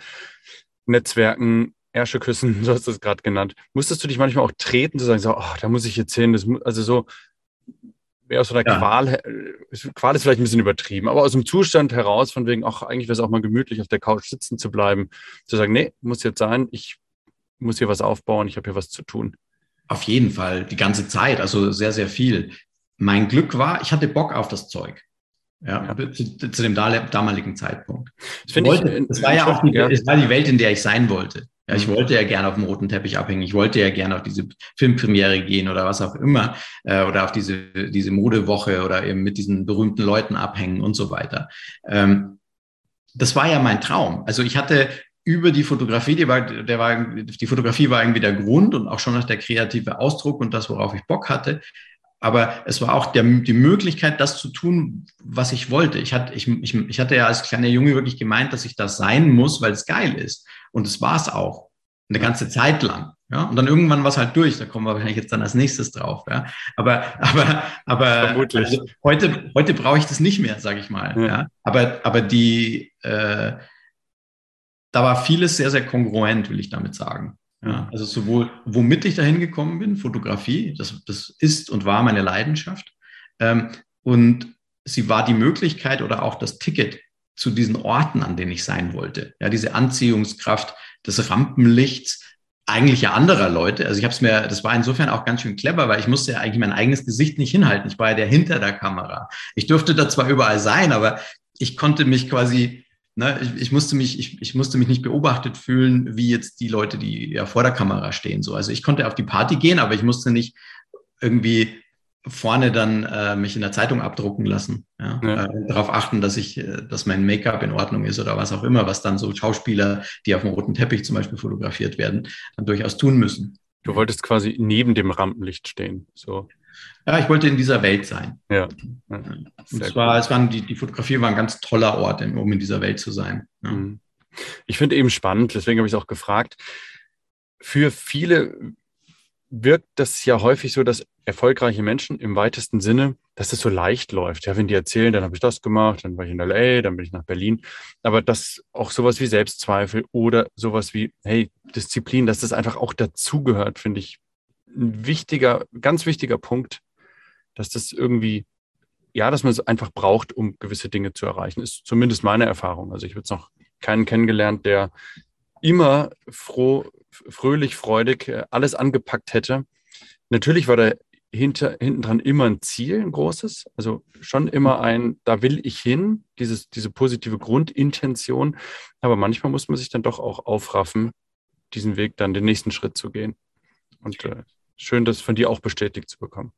Netzwerken, Ärsche küssen, so hast du es gerade genannt. Musstest du dich manchmal auch treten, zu sagen, so, oh, da muss ich jetzt hin, das, also so, aus so einer ja. Qual, äh, Qual ist vielleicht ein bisschen übertrieben, aber aus dem Zustand heraus, von wegen, ach, eigentlich wäre es auch mal gemütlich, auf der Couch sitzen zu bleiben, zu sagen, nee, muss jetzt sein, ich muss hier was aufbauen, ich habe hier was zu tun. Auf jeden Fall, die ganze Zeit, also sehr, sehr viel. Mein Glück war, ich hatte Bock auf das Zeug. Ja, ja. Zu, zu, dem damaligen Zeitpunkt. Das, wollte, ich, das war ja auch die, ja. Das war die Welt, in der ich sein wollte. Ja, ich mhm. wollte ja gerne auf dem roten Teppich abhängen. Ich wollte ja gerne auf diese Filmpremiere gehen oder was auch immer. Äh, oder auf diese, diese Modewoche oder eben mit diesen berühmten Leuten abhängen und so weiter. Ähm, das war ja mein Traum. Also ich hatte über die Fotografie, die war, der war, die Fotografie war irgendwie der Grund und auch schon noch der kreative Ausdruck und das, worauf ich Bock hatte. Aber es war auch der, die Möglichkeit, das zu tun, was ich wollte. Ich hatte, ich, ich, ich hatte ja als kleiner Junge wirklich gemeint, dass ich das sein muss, weil es geil ist. Und es war es auch. Eine ganze Zeit lang. Ja, und dann irgendwann war es halt durch. Da kommen wir wahrscheinlich jetzt dann als nächstes drauf. Ja, aber, aber, aber Vermutlich. Also heute, heute brauche ich das nicht mehr, sage ich mal. Ja. ja. aber, aber die, äh, da war vieles sehr, sehr kongruent, will ich damit sagen. Ja, also sowohl, womit ich dahin gekommen bin, Fotografie, das, das ist und war meine Leidenschaft. Ähm, und sie war die Möglichkeit oder auch das Ticket zu diesen Orten, an denen ich sein wollte. Ja, diese Anziehungskraft des Rampenlichts, eigentlich ja anderer Leute. Also ich habe es mir, das war insofern auch ganz schön clever, weil ich musste ja eigentlich mein eigenes Gesicht nicht hinhalten. Ich war ja der hinter der Kamera. Ich durfte da zwar überall sein, aber ich konnte mich quasi, ne, ich, ich musste mich, ich, ich musste mich nicht beobachtet fühlen, wie jetzt die Leute, die ja vor der Kamera stehen. So, also ich konnte auf die Party gehen, aber ich musste nicht irgendwie vorne dann äh, mich in der Zeitung abdrucken lassen. Ja? ja. Äh, darauf achten, dass ich, äh, dass mein Make-up in Ordnung ist oder was auch immer, was dann so Schauspieler, die auf dem roten Teppich zum Beispiel fotografiert werden, dann durchaus tun müssen. Du wolltest quasi neben dem Rampenlicht stehen. So. Ja, ich wollte in dieser Welt sein. Ja. ja. Und es war, es waren die, die Fotografie war ein ganz toller Ort, um in dieser Welt zu sein. Ja. Mhm. Ich finde eben spannend, deswegen habe ich es auch gefragt. Für viele wirkt das ja häufig so, dass erfolgreiche Menschen im weitesten Sinne dass es so leicht läuft. Ja, wenn die erzählen, dann habe ich das gemacht, dann war ich in LA, dann bin ich nach Berlin. Aber dass auch sowas wie Selbstzweifel oder sowas wie, hey, Disziplin, dass das einfach auch dazugehört, finde ich ein wichtiger, ganz wichtiger Punkt, dass das irgendwie, ja, dass man es einfach braucht, um gewisse Dinge zu erreichen, ist zumindest meine Erfahrung. Also ich habe jetzt noch keinen kennengelernt, der immer froh, fröhlich, freudig äh, alles angepackt hätte. Natürlich war da hinter, hinten dran immer ein Ziel, ein großes. Also schon immer mhm. ein, da will ich hin, dieses, diese positive Grundintention. Aber manchmal muss man sich dann doch auch aufraffen, diesen Weg dann den nächsten Schritt zu gehen. Und äh, schön, das von dir auch bestätigt zu bekommen.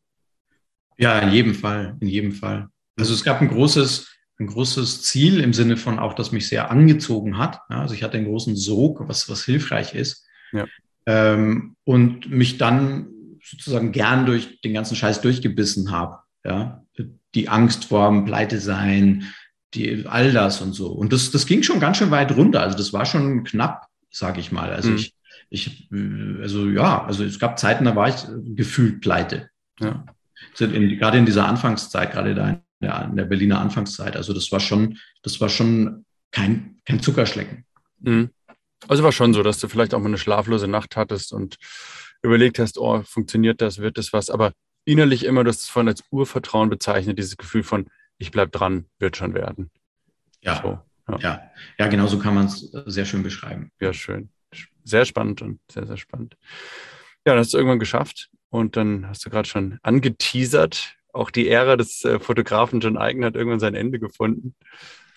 Ja, in jedem Fall, in jedem Fall. Also es gab ein großes, ein großes Ziel im Sinne von auch, das mich sehr angezogen hat. Also ich hatte einen großen Sog, was, was hilfreich ist. Ja. Ähm, und mich dann sozusagen gern durch den ganzen Scheiß durchgebissen habe. Ja, die Angst vorm Pleite sein, die, all das und so. Und das, das ging schon ganz schön weit runter. Also das war schon knapp, sage ich mal. Also mhm. ich, ich, also ja, also es gab Zeiten, da war ich gefühlt pleite. Ja. In, gerade in dieser Anfangszeit, gerade da in der, in der, Berliner Anfangszeit. Also das war schon, das war schon kein, kein Zuckerschlecken. Mhm. Also war schon so, dass du vielleicht auch mal eine schlaflose Nacht hattest und überlegt hast, oh, funktioniert das, wird das was, aber innerlich immer das von als Urvertrauen bezeichnet, dieses Gefühl von, ich bleib dran, wird schon werden. Ja, so, ja. ja. ja, genau so kann man es sehr schön beschreiben. Ja, schön. Sehr spannend und sehr, sehr spannend. Ja, dann hast du irgendwann geschafft und dann hast du gerade schon angeteasert, auch die Ära des äh, Fotografen John Eigen hat irgendwann sein Ende gefunden.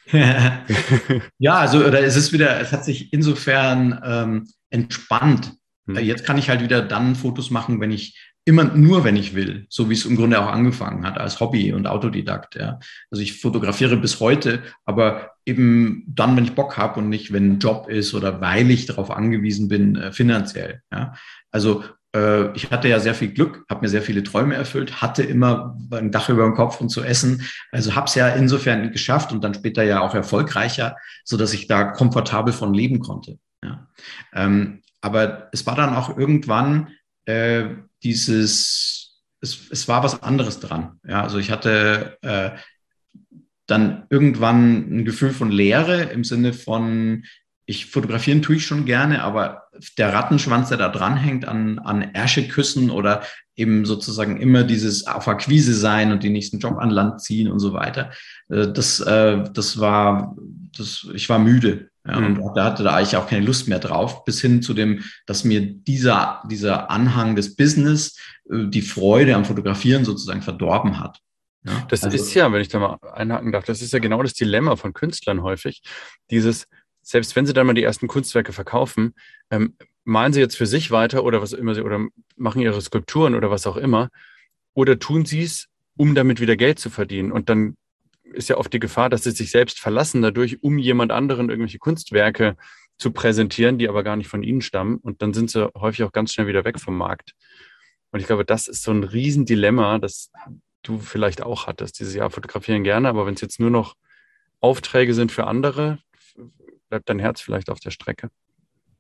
ja, also oder es ist wieder, es hat sich insofern ähm, entspannt, hm. Jetzt kann ich halt wieder dann Fotos machen, wenn ich immer nur, wenn ich will, so wie es im Grunde auch angefangen hat als Hobby und Autodidakt. Ja. Also ich fotografiere bis heute, aber eben dann, wenn ich Bock habe und nicht, wenn ein Job ist oder weil ich darauf angewiesen bin, äh, finanziell. Ja. Also äh, ich hatte ja sehr viel Glück, habe mir sehr viele Träume erfüllt, hatte immer ein Dach über dem Kopf und zu essen. Also habe es ja insofern geschafft und dann später ja auch erfolgreicher, so dass ich da komfortabel von leben konnte. Ja. Ähm, aber es war dann auch irgendwann äh, dieses, es, es war was anderes dran. Ja, also ich hatte äh, dann irgendwann ein Gefühl von Leere im Sinne von, ich fotografieren tue ich schon gerne, aber der Rattenschwanz, der da dranhängt an, an Äscheküssen oder eben sozusagen immer dieses auf Akquise sein und den nächsten Job an Land ziehen und so weiter, äh, das, äh, das war, das, ich war müde. Ja, mhm. Und da hatte da eigentlich auch keine Lust mehr drauf, bis hin zu dem, dass mir dieser, dieser Anhang des Business äh, die Freude am Fotografieren sozusagen verdorben hat. Ja, das also, ist ja, wenn ich da mal einhaken darf, das ist ja genau das Dilemma von Künstlern häufig. Dieses, selbst wenn sie dann mal die ersten Kunstwerke verkaufen, ähm, malen sie jetzt für sich weiter oder was immer sie, oder machen ihre Skulpturen oder was auch immer, oder tun sie es, um damit wieder Geld zu verdienen. Und dann ist ja oft die Gefahr, dass sie sich selbst verlassen dadurch, um jemand anderen irgendwelche Kunstwerke zu präsentieren, die aber gar nicht von ihnen stammen. Und dann sind sie häufig auch ganz schnell wieder weg vom Markt. Und ich glaube, das ist so ein Riesendilemma, das du vielleicht auch hattest. Dieses Jahr fotografieren gerne, aber wenn es jetzt nur noch Aufträge sind für andere, bleibt dein Herz vielleicht auf der Strecke.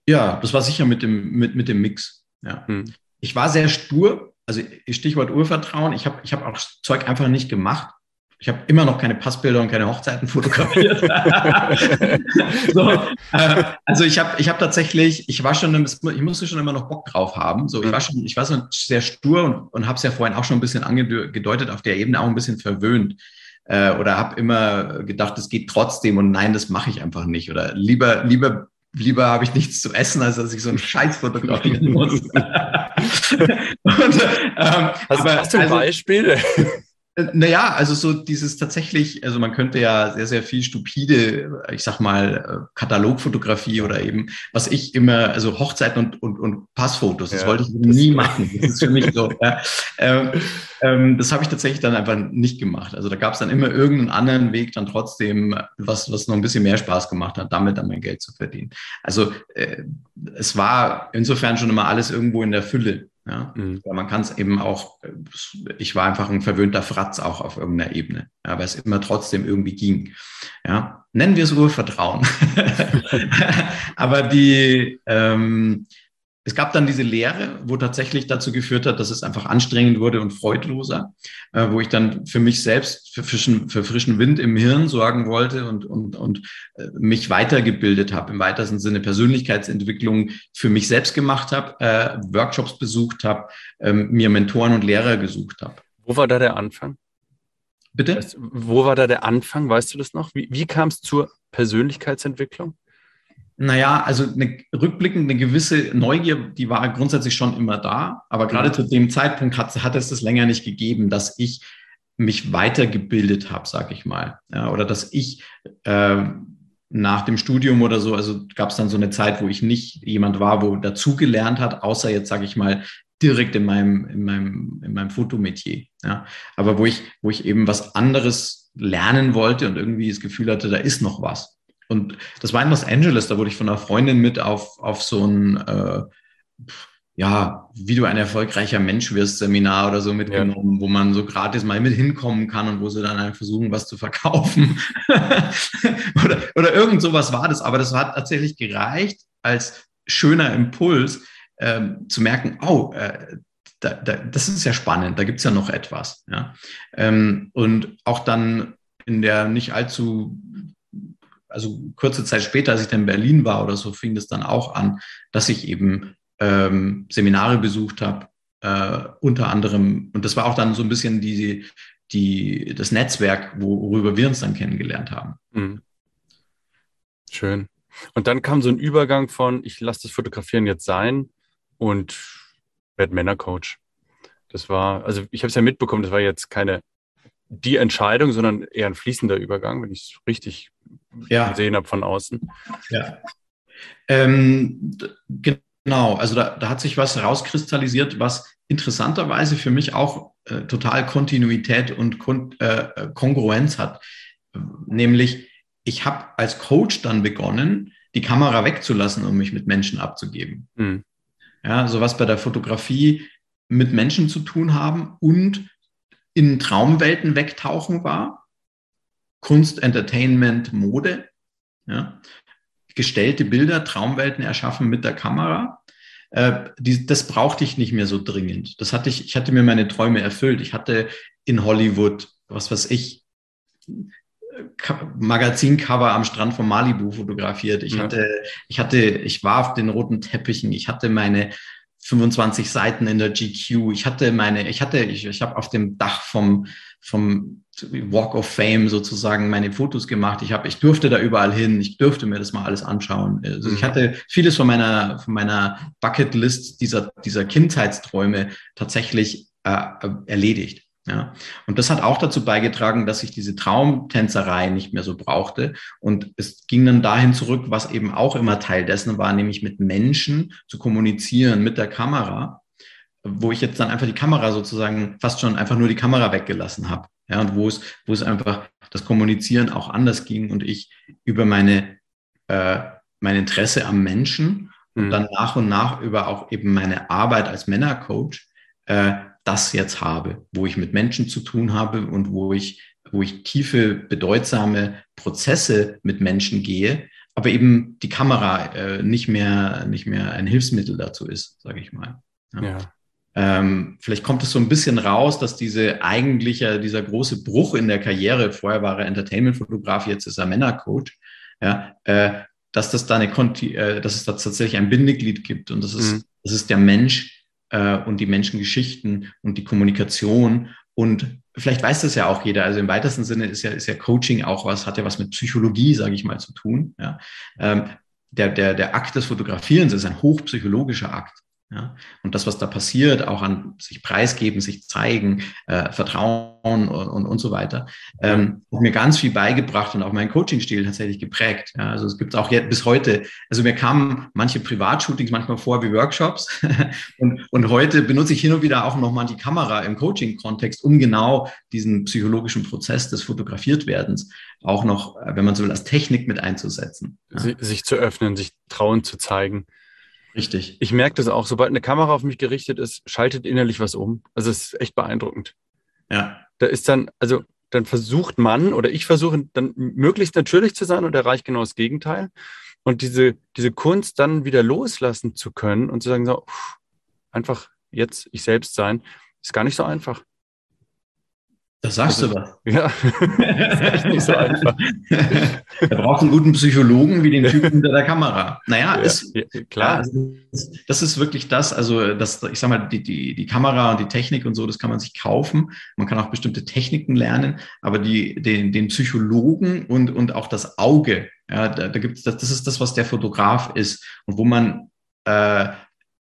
Ja, das war sicher mit dem, mit, mit dem Mix. Ja. Hm. Ich war sehr stur, also Stichwort Urvertrauen. Ich habe ich hab auch Zeug einfach nicht gemacht. Ich habe immer noch keine Passbilder und keine Hochzeiten fotografiert. so, äh, also ich habe ich hab tatsächlich, ich war schon, ich musste schon immer noch Bock drauf haben. So, ich war schon, ich war so sehr stur und, und habe es ja vorhin auch schon ein bisschen angedeutet, auf der Ebene auch ein bisschen verwöhnt. Äh, oder habe immer gedacht, es geht trotzdem und nein, das mache ich einfach nicht. Oder lieber, lieber lieber habe ich nichts zu essen, als dass ich so einen Scheiß fotografieren muss. und, ähm, hast, aber, hast du ein also, Beispiel? Äh, naja, also so dieses tatsächlich, also man könnte ja sehr, sehr viel stupide, ich sag mal, äh, Katalogfotografie oder eben, was ich immer, also Hochzeiten und, und, und Passfotos, das ja, wollte ich nie machen. Das ist für mich so. ja. ähm, ähm, das habe ich tatsächlich dann einfach nicht gemacht. Also da gab es dann immer irgendeinen anderen Weg, dann trotzdem, was, was noch ein bisschen mehr Spaß gemacht hat, damit dann mein Geld zu verdienen. Also äh, es war insofern schon immer alles irgendwo in der Fülle. Ja, mhm. man kann es eben auch, ich war einfach ein verwöhnter Fratz auch auf irgendeiner Ebene, ja, weil es immer trotzdem irgendwie ging. Ja, nennen wir es Urvertrauen. Aber die, ähm, es gab dann diese Lehre, wo tatsächlich dazu geführt hat, dass es einfach anstrengend wurde und freudloser, äh, wo ich dann für mich selbst für frischen, für frischen Wind im Hirn sorgen wollte und, und, und äh, mich weitergebildet habe, im weitesten Sinne Persönlichkeitsentwicklung für mich selbst gemacht habe, äh, Workshops besucht habe, ähm, mir Mentoren und Lehrer gesucht habe. Wo war da der Anfang? Bitte? Weißt, wo war da der Anfang? Weißt du das noch? Wie, wie kam es zur Persönlichkeitsentwicklung? Naja, also eine, rückblickend eine gewisse Neugier, die war grundsätzlich schon immer da. Aber gerade mhm. zu dem Zeitpunkt hat, hat es das länger nicht gegeben, dass ich mich weitergebildet habe, sag ich mal. Ja, oder dass ich äh, nach dem Studium oder so, also gab es dann so eine Zeit, wo ich nicht jemand war, wo dazugelernt hat, außer jetzt, sage ich mal, direkt in meinem, in meinem, in meinem Fotometier. Ja. Aber wo ich, wo ich eben was anderes lernen wollte und irgendwie das Gefühl hatte, da ist noch was. Und das war in Los Angeles, da wurde ich von einer Freundin mit auf, auf so ein, äh, ja, wie du ein erfolgreicher Mensch wirst, Seminar oder so mitgenommen, ja. wo man so gratis mal mit hinkommen kann und wo sie dann einfach versuchen, was zu verkaufen. oder, oder irgend sowas war das. Aber das hat tatsächlich gereicht als schöner Impuls, ähm, zu merken, oh, äh, da, da, das ist ja spannend, da gibt's ja noch etwas. Ja? Ähm, und auch dann in der nicht allzu also kurze Zeit später, als ich dann in Berlin war oder so, fing das dann auch an, dass ich eben ähm, Seminare besucht habe, äh, unter anderem, und das war auch dann so ein bisschen die, die, das Netzwerk, worüber wir uns dann kennengelernt haben. Mhm. Schön. Und dann kam so ein Übergang von, ich lasse das Fotografieren jetzt sein und werde Männercoach. Das war, also ich habe es ja mitbekommen, das war jetzt keine die Entscheidung, sondern eher ein fließender Übergang, wenn ich es richtig ja. gesehen habe von außen. Ja. Ähm, genau, also da, da hat sich was rauskristallisiert, was interessanterweise für mich auch äh, total Kontinuität und Kon äh, Kongruenz hat. Nämlich, ich habe als Coach dann begonnen, die Kamera wegzulassen, um mich mit Menschen abzugeben. Mhm. Ja, so was bei der Fotografie mit Menschen zu tun haben und in Traumwelten wegtauchen war. Kunst, Entertainment, Mode. Ja. Gestellte Bilder, Traumwelten erschaffen mit der Kamera. Äh, die, das brauchte ich nicht mehr so dringend. Das hatte ich, ich hatte mir meine Träume erfüllt. Ich hatte in Hollywood, was weiß ich, Magazincover am Strand von Malibu fotografiert. Ich ja. hatte, ich hatte, ich war auf den roten Teppichen. Ich hatte meine 25 Seiten in der GQ. Ich hatte meine, ich hatte, ich, ich habe auf dem Dach vom, vom Walk of Fame sozusagen meine Fotos gemacht. Ich habe, ich durfte da überall hin. Ich durfte mir das mal alles anschauen. Also ich mhm. hatte vieles von meiner, von meiner Bucketlist dieser, dieser Kindheitsträume tatsächlich äh, erledigt. Ja, und das hat auch dazu beigetragen, dass ich diese Traumtänzerei nicht mehr so brauchte. Und es ging dann dahin zurück, was eben auch immer Teil dessen war, nämlich mit Menschen zu kommunizieren, mit der Kamera, wo ich jetzt dann einfach die Kamera sozusagen fast schon einfach nur die Kamera weggelassen habe. Ja, und wo es, wo es einfach das Kommunizieren auch anders ging und ich über meine, äh, mein Interesse am Menschen mhm. und dann nach und nach über auch eben meine Arbeit als Männercoach äh, das jetzt habe, wo ich mit Menschen zu tun habe und wo ich, wo ich tiefe, bedeutsame Prozesse mit Menschen gehe, aber eben die Kamera äh, nicht mehr, nicht mehr ein Hilfsmittel dazu ist, sage ich mal. Ja. ja. Ähm, vielleicht kommt es so ein bisschen raus, dass diese eigentliche, dieser große Bruch in der Karriere, vorher war er Entertainment-Fotograf, jetzt ist er Männercoach, ja, äh, dass das da eine, äh, dass es da tatsächlich ein Bindeglied gibt und das ist, mhm. das ist der Mensch, äh, und die Menschengeschichten und die Kommunikation. Und vielleicht weiß das ja auch jeder. Also im weitesten Sinne ist ja, ist ja Coaching auch was, hat ja was mit Psychologie, sage ich mal, zu tun. Ja. Ähm, der, der, der Akt des Fotografierens ist ein hochpsychologischer Akt. Ja? Und das, was da passiert, auch an sich preisgeben, sich zeigen, äh, Vertrauen und, und, und so weiter, ähm, hat mir ganz viel beigebracht und auch meinen Coaching-Stil tatsächlich geprägt. Ja? Also es gibt auch jetzt bis heute, also mir kamen manche Privatshootings manchmal vor wie Workshops und, und heute benutze ich hin und wieder auch nochmal die Kamera im Coaching-Kontext, um genau diesen psychologischen Prozess des Fotografiertwerdens auch noch, äh, wenn man so will, als Technik mit einzusetzen. Ja? Sich zu öffnen, sich trauen zu zeigen. Richtig. Ich merke das auch, sobald eine Kamera auf mich gerichtet ist, schaltet innerlich was um. Also es ist echt beeindruckend. Ja. Da ist dann, also dann versucht man oder ich versuche dann möglichst natürlich zu sein und erreiche genau das Gegenteil. Und diese, diese Kunst dann wieder loslassen zu können und zu sagen, so, einfach jetzt ich selbst sein, ist gar nicht so einfach. Da sagst du was. Ja, das ist echt nicht so einfach. Da braucht einen guten Psychologen wie den Typen hinter der Kamera. Naja, ja, ist, ja, klar. Das ist wirklich das, also das, ich sag mal, die, die, die Kamera und die Technik und so, das kann man sich kaufen. Man kann auch bestimmte Techniken lernen, aber die, den, den Psychologen und, und auch das Auge, ja, da, da gibt es, das, das ist das, was der Fotograf ist und wo man äh,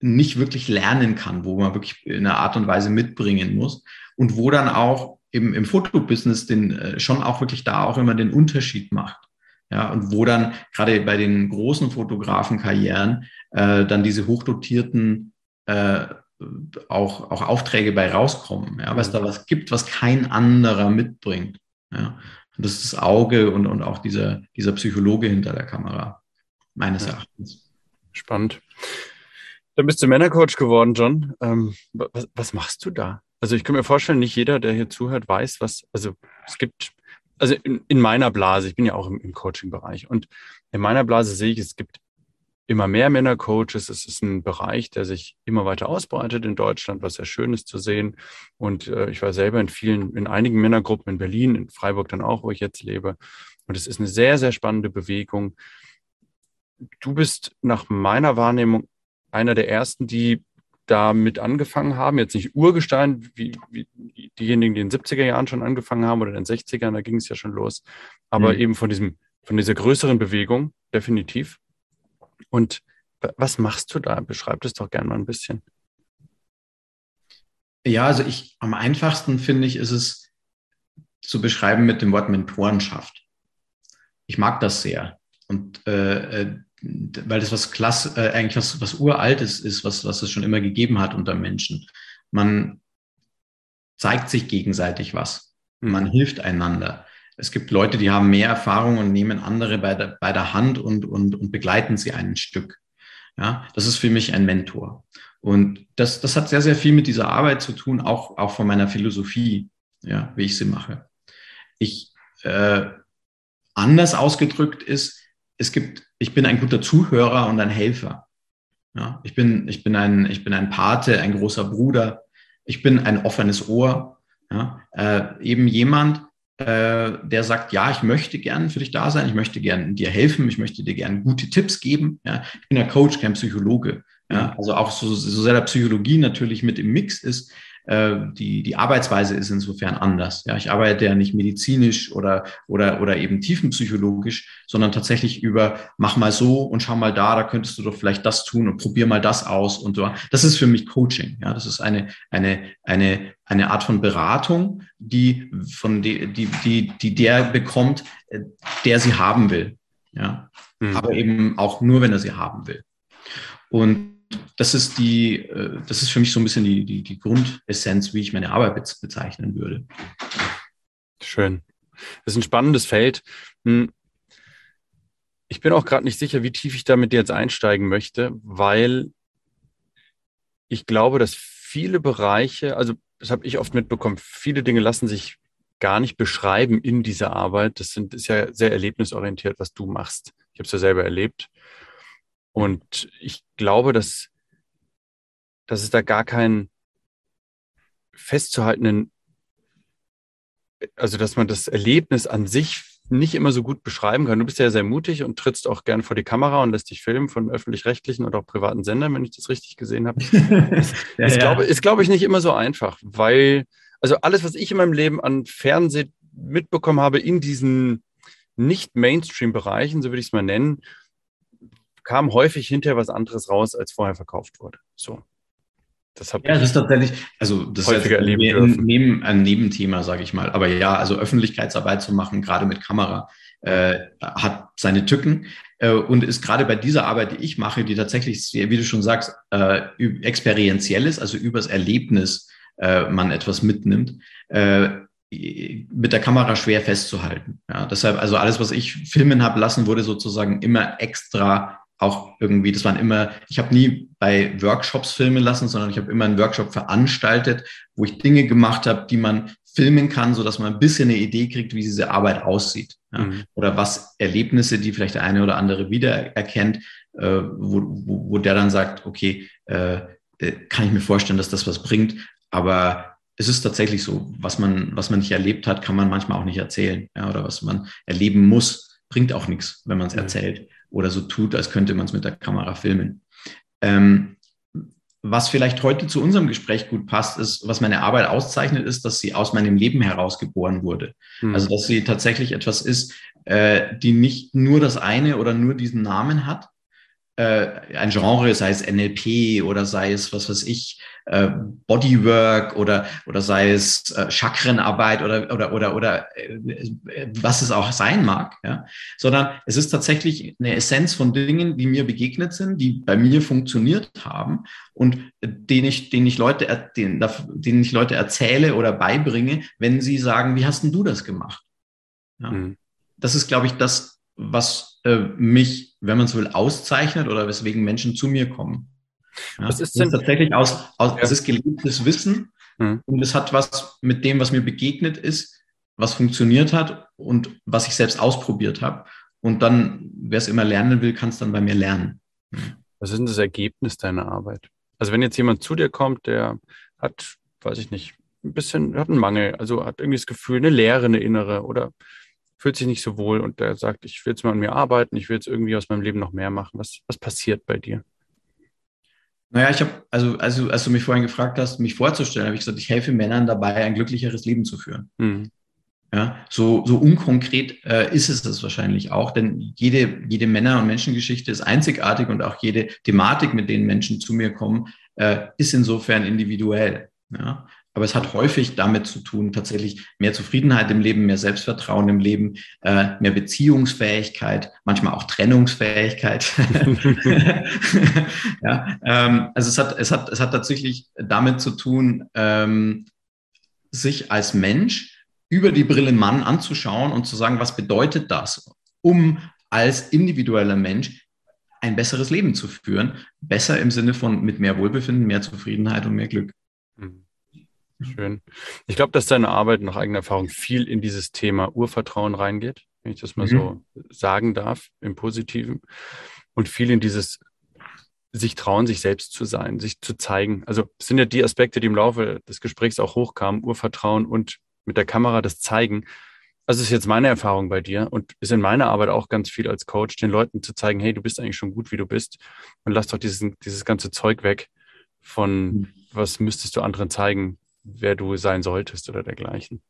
nicht wirklich lernen kann, wo man wirklich in einer Art und Weise mitbringen muss und wo dann auch im, im Fotobusiness den äh, schon auch wirklich da auch immer den Unterschied macht. Ja, und wo dann gerade bei den großen Fotografenkarrieren äh, dann diese hochdotierten äh, auch, auch Aufträge bei rauskommen, ja, weil es da was gibt, was kein anderer mitbringt. Ja. Und das ist das Auge und, und auch dieser, dieser Psychologe hinter der Kamera, meines ja. Erachtens. Spannend. Dann bist du Männercoach geworden, John. Ähm, was, was machst du da? Also ich kann mir vorstellen, nicht jeder, der hier zuhört, weiß, was, also es gibt, also in, in meiner Blase, ich bin ja auch im, im Coaching-Bereich und in meiner Blase sehe ich, es gibt immer mehr Männercoaches. Es ist ein Bereich, der sich immer weiter ausbreitet in Deutschland, was sehr schön ist zu sehen. Und äh, ich war selber in vielen, in einigen Männergruppen in Berlin, in Freiburg dann auch, wo ich jetzt lebe. Und es ist eine sehr, sehr spannende Bewegung. Du bist nach meiner Wahrnehmung einer der ersten, die damit angefangen haben, jetzt nicht Urgestein, wie, wie diejenigen, die in den 70er Jahren schon angefangen haben oder in den 60ern, da ging es ja schon los, aber mhm. eben von diesem, von dieser größeren Bewegung, definitiv. Und was machst du da? Beschreib das doch gerne mal ein bisschen. Ja, also ich, am einfachsten finde ich, ist es zu beschreiben mit dem Wort Mentorenschaft. Ich mag das sehr. Und äh, äh weil das was klasse, äh, eigentlich was, was uraltes ist, was, was es schon immer gegeben hat unter Menschen. Man zeigt sich gegenseitig was. Man mhm. hilft einander. Es gibt Leute, die haben mehr Erfahrung und nehmen andere bei der, bei der Hand und, und, und begleiten sie ein Stück. Ja, das ist für mich ein Mentor. Und das, das hat sehr, sehr viel mit dieser Arbeit zu tun, auch, auch von meiner Philosophie, ja, wie ich sie mache. Ich, äh, anders ausgedrückt ist, es gibt, ich bin ein guter Zuhörer und ein Helfer. Ja, ich bin, ich bin ein, ich bin ein Pate, ein großer Bruder. Ich bin ein offenes Ohr. Ja, äh, eben jemand, äh, der sagt, ja, ich möchte gern für dich da sein, ich möchte gern dir helfen, ich möchte dir gern gute Tipps geben. Ja, ich bin ein Coach, kein Psychologe. Ja, also auch so, so sehr der Psychologie natürlich mit im Mix ist, äh, die, die Arbeitsweise ist insofern anders. Ja, ich arbeite ja nicht medizinisch oder, oder, oder eben tiefenpsychologisch, sondern tatsächlich über mach mal so und schau mal da, da könntest du doch vielleicht das tun und probier mal das aus und so. Das ist für mich Coaching. Ja, das ist eine, eine, eine, eine Art von Beratung, die von die, die, die, die der bekommt, äh, der sie haben will. Ja, mhm. aber eben auch nur, wenn er sie haben will. Und das ist die, äh, das ist für mich so ein bisschen die, die, die Grundessenz, wie ich meine Arbeit bezeichnen würde. Schön. Das ist ein spannendes Feld. Hm. Ich bin auch gerade nicht sicher, wie tief ich da mit dir jetzt einsteigen möchte, weil ich glaube, dass viele Bereiche, also das habe ich oft mitbekommen, viele Dinge lassen sich gar nicht beschreiben in dieser Arbeit. Das sind, ist ja sehr erlebnisorientiert, was du machst. Ich habe es ja selber erlebt. Und ich glaube, dass, dass es da gar keinen festzuhaltenden, also dass man das Erlebnis an sich nicht immer so gut beschreiben kann. Du bist ja sehr mutig und trittst auch gern vor die Kamera und lässt dich filmen von öffentlich-rechtlichen oder auch privaten Sendern, wenn ich das richtig gesehen habe. ist, ja, ist, ja. glaube, ist, glaube ich, nicht immer so einfach, weil, also alles, was ich in meinem Leben an Fernsehen mitbekommen habe in diesen nicht Mainstream-Bereichen, so würde ich es mal nennen, kam häufig hinterher was anderes raus, als vorher verkauft wurde. So. Das ja, das ist tatsächlich, also das ist erleben dürfen. Neben, ein Nebenthema, sage ich mal. Aber ja, also Öffentlichkeitsarbeit zu machen, gerade mit Kamera, äh, hat seine Tücken äh, und ist gerade bei dieser Arbeit, die ich mache, die tatsächlich, wie du schon sagst, äh, experienziell ist, also übers Erlebnis äh, man etwas mitnimmt, äh, mit der Kamera schwer festzuhalten. Ja, deshalb, also alles, was ich filmen habe lassen, wurde sozusagen immer extra auch irgendwie, das waren immer, ich habe nie bei Workshops filmen lassen, sondern ich habe immer einen Workshop veranstaltet, wo ich Dinge gemacht habe, die man filmen kann, so dass man ein bisschen eine Idee kriegt, wie diese Arbeit aussieht. Ja? Mhm. Oder was Erlebnisse, die vielleicht der eine oder andere wiedererkennt, äh, wo, wo, wo der dann sagt, okay, äh, äh, kann ich mir vorstellen, dass das was bringt. Aber es ist tatsächlich so, was man, was man nicht erlebt hat, kann man manchmal auch nicht erzählen. Ja? Oder was man erleben muss, bringt auch nichts, wenn man es mhm. erzählt oder so tut, als könnte man es mit der Kamera filmen. Ähm, was vielleicht heute zu unserem Gespräch gut passt, ist, was meine Arbeit auszeichnet, ist, dass sie aus meinem Leben heraus geboren wurde. Mhm. Also, dass sie tatsächlich etwas ist, äh, die nicht nur das eine oder nur diesen Namen hat, ein Genre, sei es NLP oder sei es, was weiß ich, äh, Bodywork oder, oder sei es äh, Chakrenarbeit oder, oder, oder, oder äh, was es auch sein mag, ja? sondern es ist tatsächlich eine Essenz von Dingen, die mir begegnet sind, die bei mir funktioniert haben und denen ich, denen ich Leute, denen, denen ich Leute erzähle oder beibringe, wenn sie sagen, wie hast denn du das gemacht? Ja? Mhm. Das ist, glaube ich, das, was äh, mich, wenn man so will, auszeichnet oder weswegen Menschen zu mir kommen. Ja, was ist denn? tatsächlich aus, aus ja. es ist gelebtes Wissen mhm. und es hat was mit dem, was mir begegnet ist, was funktioniert hat und was ich selbst ausprobiert habe. Und dann, wer es immer lernen will, kann es dann bei mir lernen. Was ist denn das Ergebnis deiner Arbeit? Also wenn jetzt jemand zu dir kommt, der hat, weiß ich nicht, ein bisschen, hat einen Mangel, also hat irgendwie das Gefühl, eine Leere, eine innere oder fühlt sich nicht so wohl und der sagt, ich will jetzt mal an mir arbeiten, ich will jetzt irgendwie aus meinem Leben noch mehr machen. Was, was passiert bei dir? Naja, ich habe, also, also als du mich vorhin gefragt hast, mich vorzustellen, habe ich gesagt, ich helfe Männern dabei, ein glücklicheres Leben zu führen. Mhm. Ja, so, so unkonkret äh, ist es das wahrscheinlich auch, denn jede, jede Männer- und Menschengeschichte ist einzigartig und auch jede Thematik, mit denen Menschen zu mir kommen, äh, ist insofern individuell. Ja? Aber es hat häufig damit zu tun, tatsächlich mehr Zufriedenheit im Leben, mehr Selbstvertrauen im Leben, äh, mehr Beziehungsfähigkeit, manchmal auch Trennungsfähigkeit. ja, ähm, also es hat, es, hat, es hat tatsächlich damit zu tun, ähm, sich als Mensch über die Brille Mann anzuschauen und zu sagen, was bedeutet das, um als individueller Mensch ein besseres Leben zu führen. Besser im Sinne von mit mehr Wohlbefinden, mehr Zufriedenheit und mehr Glück. Mhm. Schön. Ich glaube, dass deine Arbeit nach eigener Erfahrung viel in dieses Thema Urvertrauen reingeht, wenn ich das mal mhm. so sagen darf, im Positiven. Und viel in dieses sich trauen, sich selbst zu sein, sich zu zeigen. Also es sind ja die Aspekte, die im Laufe des Gesprächs auch hochkamen, Urvertrauen und mit der Kamera das Zeigen. Also ist jetzt meine Erfahrung bei dir und ist in meiner Arbeit auch ganz viel als Coach, den Leuten zu zeigen, hey, du bist eigentlich schon gut, wie du bist und lass doch dieses, dieses ganze Zeug weg von, mhm. was müsstest du anderen zeigen, wer du sein solltest oder dergleichen.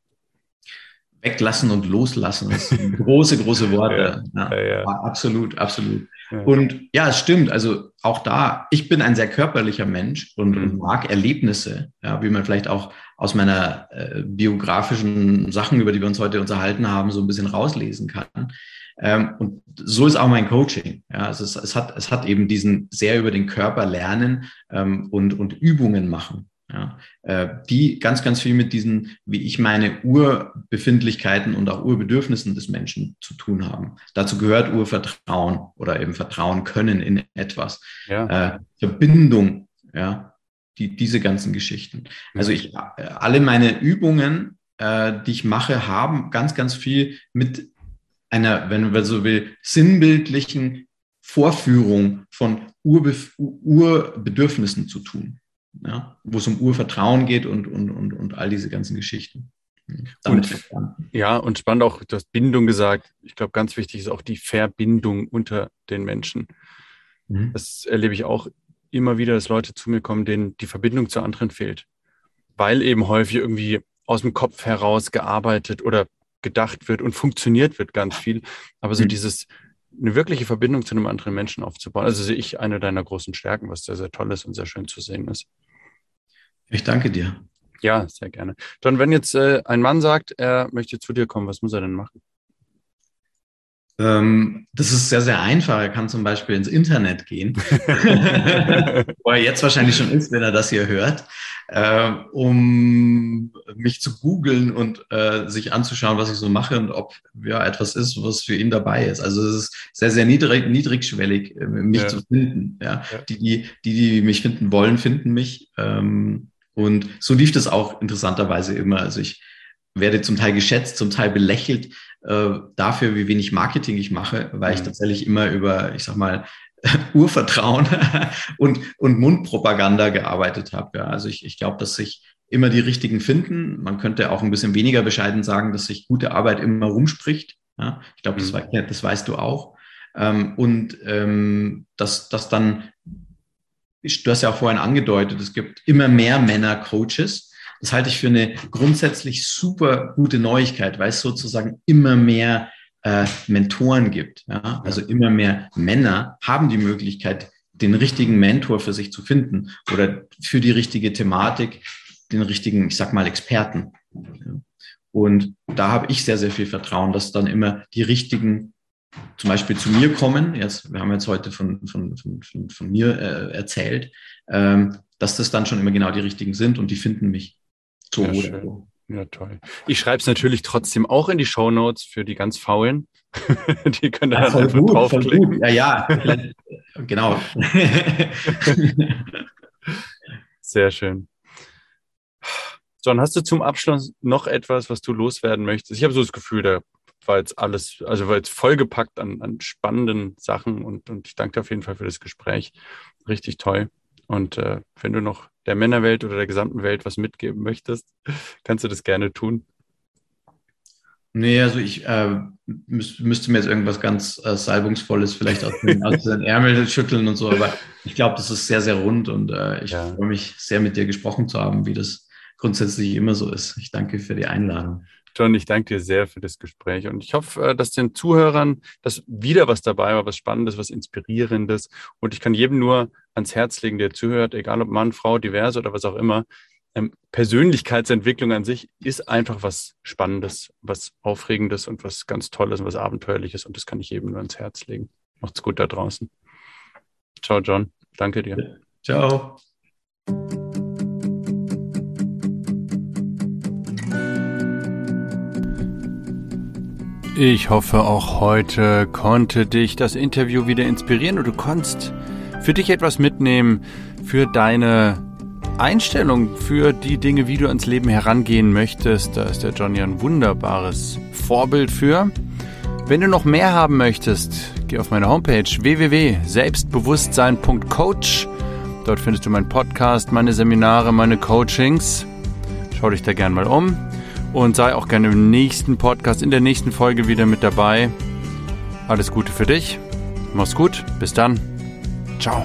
Weglassen und loslassen, das sind große, große Worte. Ja, ja, ja. Absolut, absolut. Und ja, es stimmt. Also auch da, ich bin ein sehr körperlicher Mensch und, mhm. und mag Erlebnisse, ja, wie man vielleicht auch aus meiner äh, biografischen Sachen, über die wir uns heute unterhalten haben, so ein bisschen rauslesen kann. Ähm, und so ist auch mein Coaching. Ja, es, ist, es, hat, es hat eben diesen sehr über den Körper lernen ähm, und, und Übungen machen ja, äh, die ganz, ganz viel mit diesen, wie ich meine, Urbefindlichkeiten und auch Urbedürfnissen des Menschen zu tun haben. Dazu gehört Urvertrauen oder eben Vertrauen können in etwas. Ja. Äh, Verbindung, ja, die, diese ganzen Geschichten. Also ich, äh, alle meine Übungen, äh, die ich mache, haben ganz, ganz viel mit einer, wenn man so will, sinnbildlichen Vorführung von Urbef Urbedürfnissen zu tun ja, wo es um Urvertrauen geht und, und, und, und all diese ganzen Geschichten. Und, ja, und spannend auch, du hast Bindung gesagt. Ich glaube, ganz wichtig ist auch die Verbindung unter den Menschen. Mhm. Das erlebe ich auch immer wieder, dass Leute zu mir kommen, denen die Verbindung zu anderen fehlt. Weil eben häufig irgendwie aus dem Kopf heraus gearbeitet oder gedacht wird und funktioniert wird ganz viel. Aber so mhm. dieses, eine wirkliche Verbindung zu einem anderen Menschen aufzubauen. Also sehe ich eine deiner großen Stärken, was sehr, sehr toll ist und sehr schön zu sehen ist. Ich danke dir. Ja, sehr gerne. John, wenn jetzt äh, ein Mann sagt, er möchte zu dir kommen, was muss er denn machen? Ähm, das ist sehr, sehr einfach. Er kann zum Beispiel ins Internet gehen, wo er jetzt wahrscheinlich schon ist, wenn er das hier hört, äh, um mich zu googeln und äh, sich anzuschauen, was ich so mache und ob ja etwas ist, was für ihn dabei ist. Also es ist sehr, sehr niedrig, niedrigschwellig, äh, mich ja. zu finden. Ja? ja. Die, die, die, die mich finden wollen, finden mich. Ähm, und so lief das auch interessanterweise immer. Also ich werde zum Teil geschätzt, zum Teil belächelt äh, dafür, wie wenig Marketing ich mache, weil ich mhm. tatsächlich immer über, ich sag mal, Urvertrauen und, und Mundpropaganda gearbeitet habe. Ja. Also ich, ich glaube, dass sich immer die richtigen finden. Man könnte auch ein bisschen weniger bescheiden sagen, dass sich gute Arbeit immer rumspricht. Ja. Ich glaube, das, mhm. das weißt du auch. Ähm, und ähm, dass, dass dann, du hast ja auch vorhin angedeutet, es gibt immer mehr Männer-Coaches. Das halte ich für eine grundsätzlich super gute Neuigkeit, weil es sozusagen immer mehr äh, Mentoren gibt. Ja? Also immer mehr Männer haben die Möglichkeit, den richtigen Mentor für sich zu finden oder für die richtige Thematik den richtigen, ich sag mal, Experten. Und da habe ich sehr, sehr viel Vertrauen, dass dann immer die richtigen zum Beispiel zu mir kommen. Jetzt, wir haben jetzt heute von, von, von, von, mir äh, erzählt, ähm, dass das dann schon immer genau die richtigen sind und die finden mich ja, so. Ja, toll. Ich schreibe es natürlich trotzdem auch in die Show Notes für die ganz Faulen. die können da ja, voll gut, draufklicken. Voll gut. Ja, ja, genau. Sehr schön. John, hast du zum Abschluss noch etwas, was du loswerden möchtest? Ich habe so das Gefühl, da war jetzt alles, also war jetzt vollgepackt an, an spannenden Sachen und, und ich danke dir auf jeden Fall für das Gespräch. Richtig toll. Und äh, wenn du noch der Männerwelt oder der gesamten Welt was mitgeben möchtest, kannst du das gerne tun. Nee, also ich äh, müß, müsste mir jetzt irgendwas ganz äh, Salbungsvolles vielleicht aus den, aus den Ärmel schütteln und so, aber ich glaube, das ist sehr, sehr rund und äh, ich ja. freue mich sehr, mit dir gesprochen zu haben, wie das grundsätzlich immer so ist. Ich danke für die Einladung. John, ich danke dir sehr für das Gespräch und ich hoffe, äh, dass den Zuhörern dass wieder was dabei war, was Spannendes, was Inspirierendes. Und ich kann jedem nur ans Herz legen, der zuhört, egal ob Mann, Frau, divers oder was auch immer. Ähm, Persönlichkeitsentwicklung an sich ist einfach was Spannendes, was Aufregendes und was ganz Tolles und was Abenteuerliches. Und das kann ich jedem nur ans Herz legen. Macht's gut da draußen. Ciao, John. Danke dir. Ciao. Ich hoffe, auch heute konnte dich das Interview wieder inspirieren und du konntest für dich etwas mitnehmen, für deine Einstellung, für die Dinge, wie du ans Leben herangehen möchtest. Da ist der Johnny ein wunderbares Vorbild für. Wenn du noch mehr haben möchtest, geh auf meine Homepage www.selbstbewusstsein.coach. Dort findest du meinen Podcast, meine Seminare, meine Coachings. Schau dich da gern mal um und sei auch gerne im nächsten Podcast, in der nächsten Folge wieder mit dabei. Alles Gute für dich. Mach's gut. Bis dann. Ciao.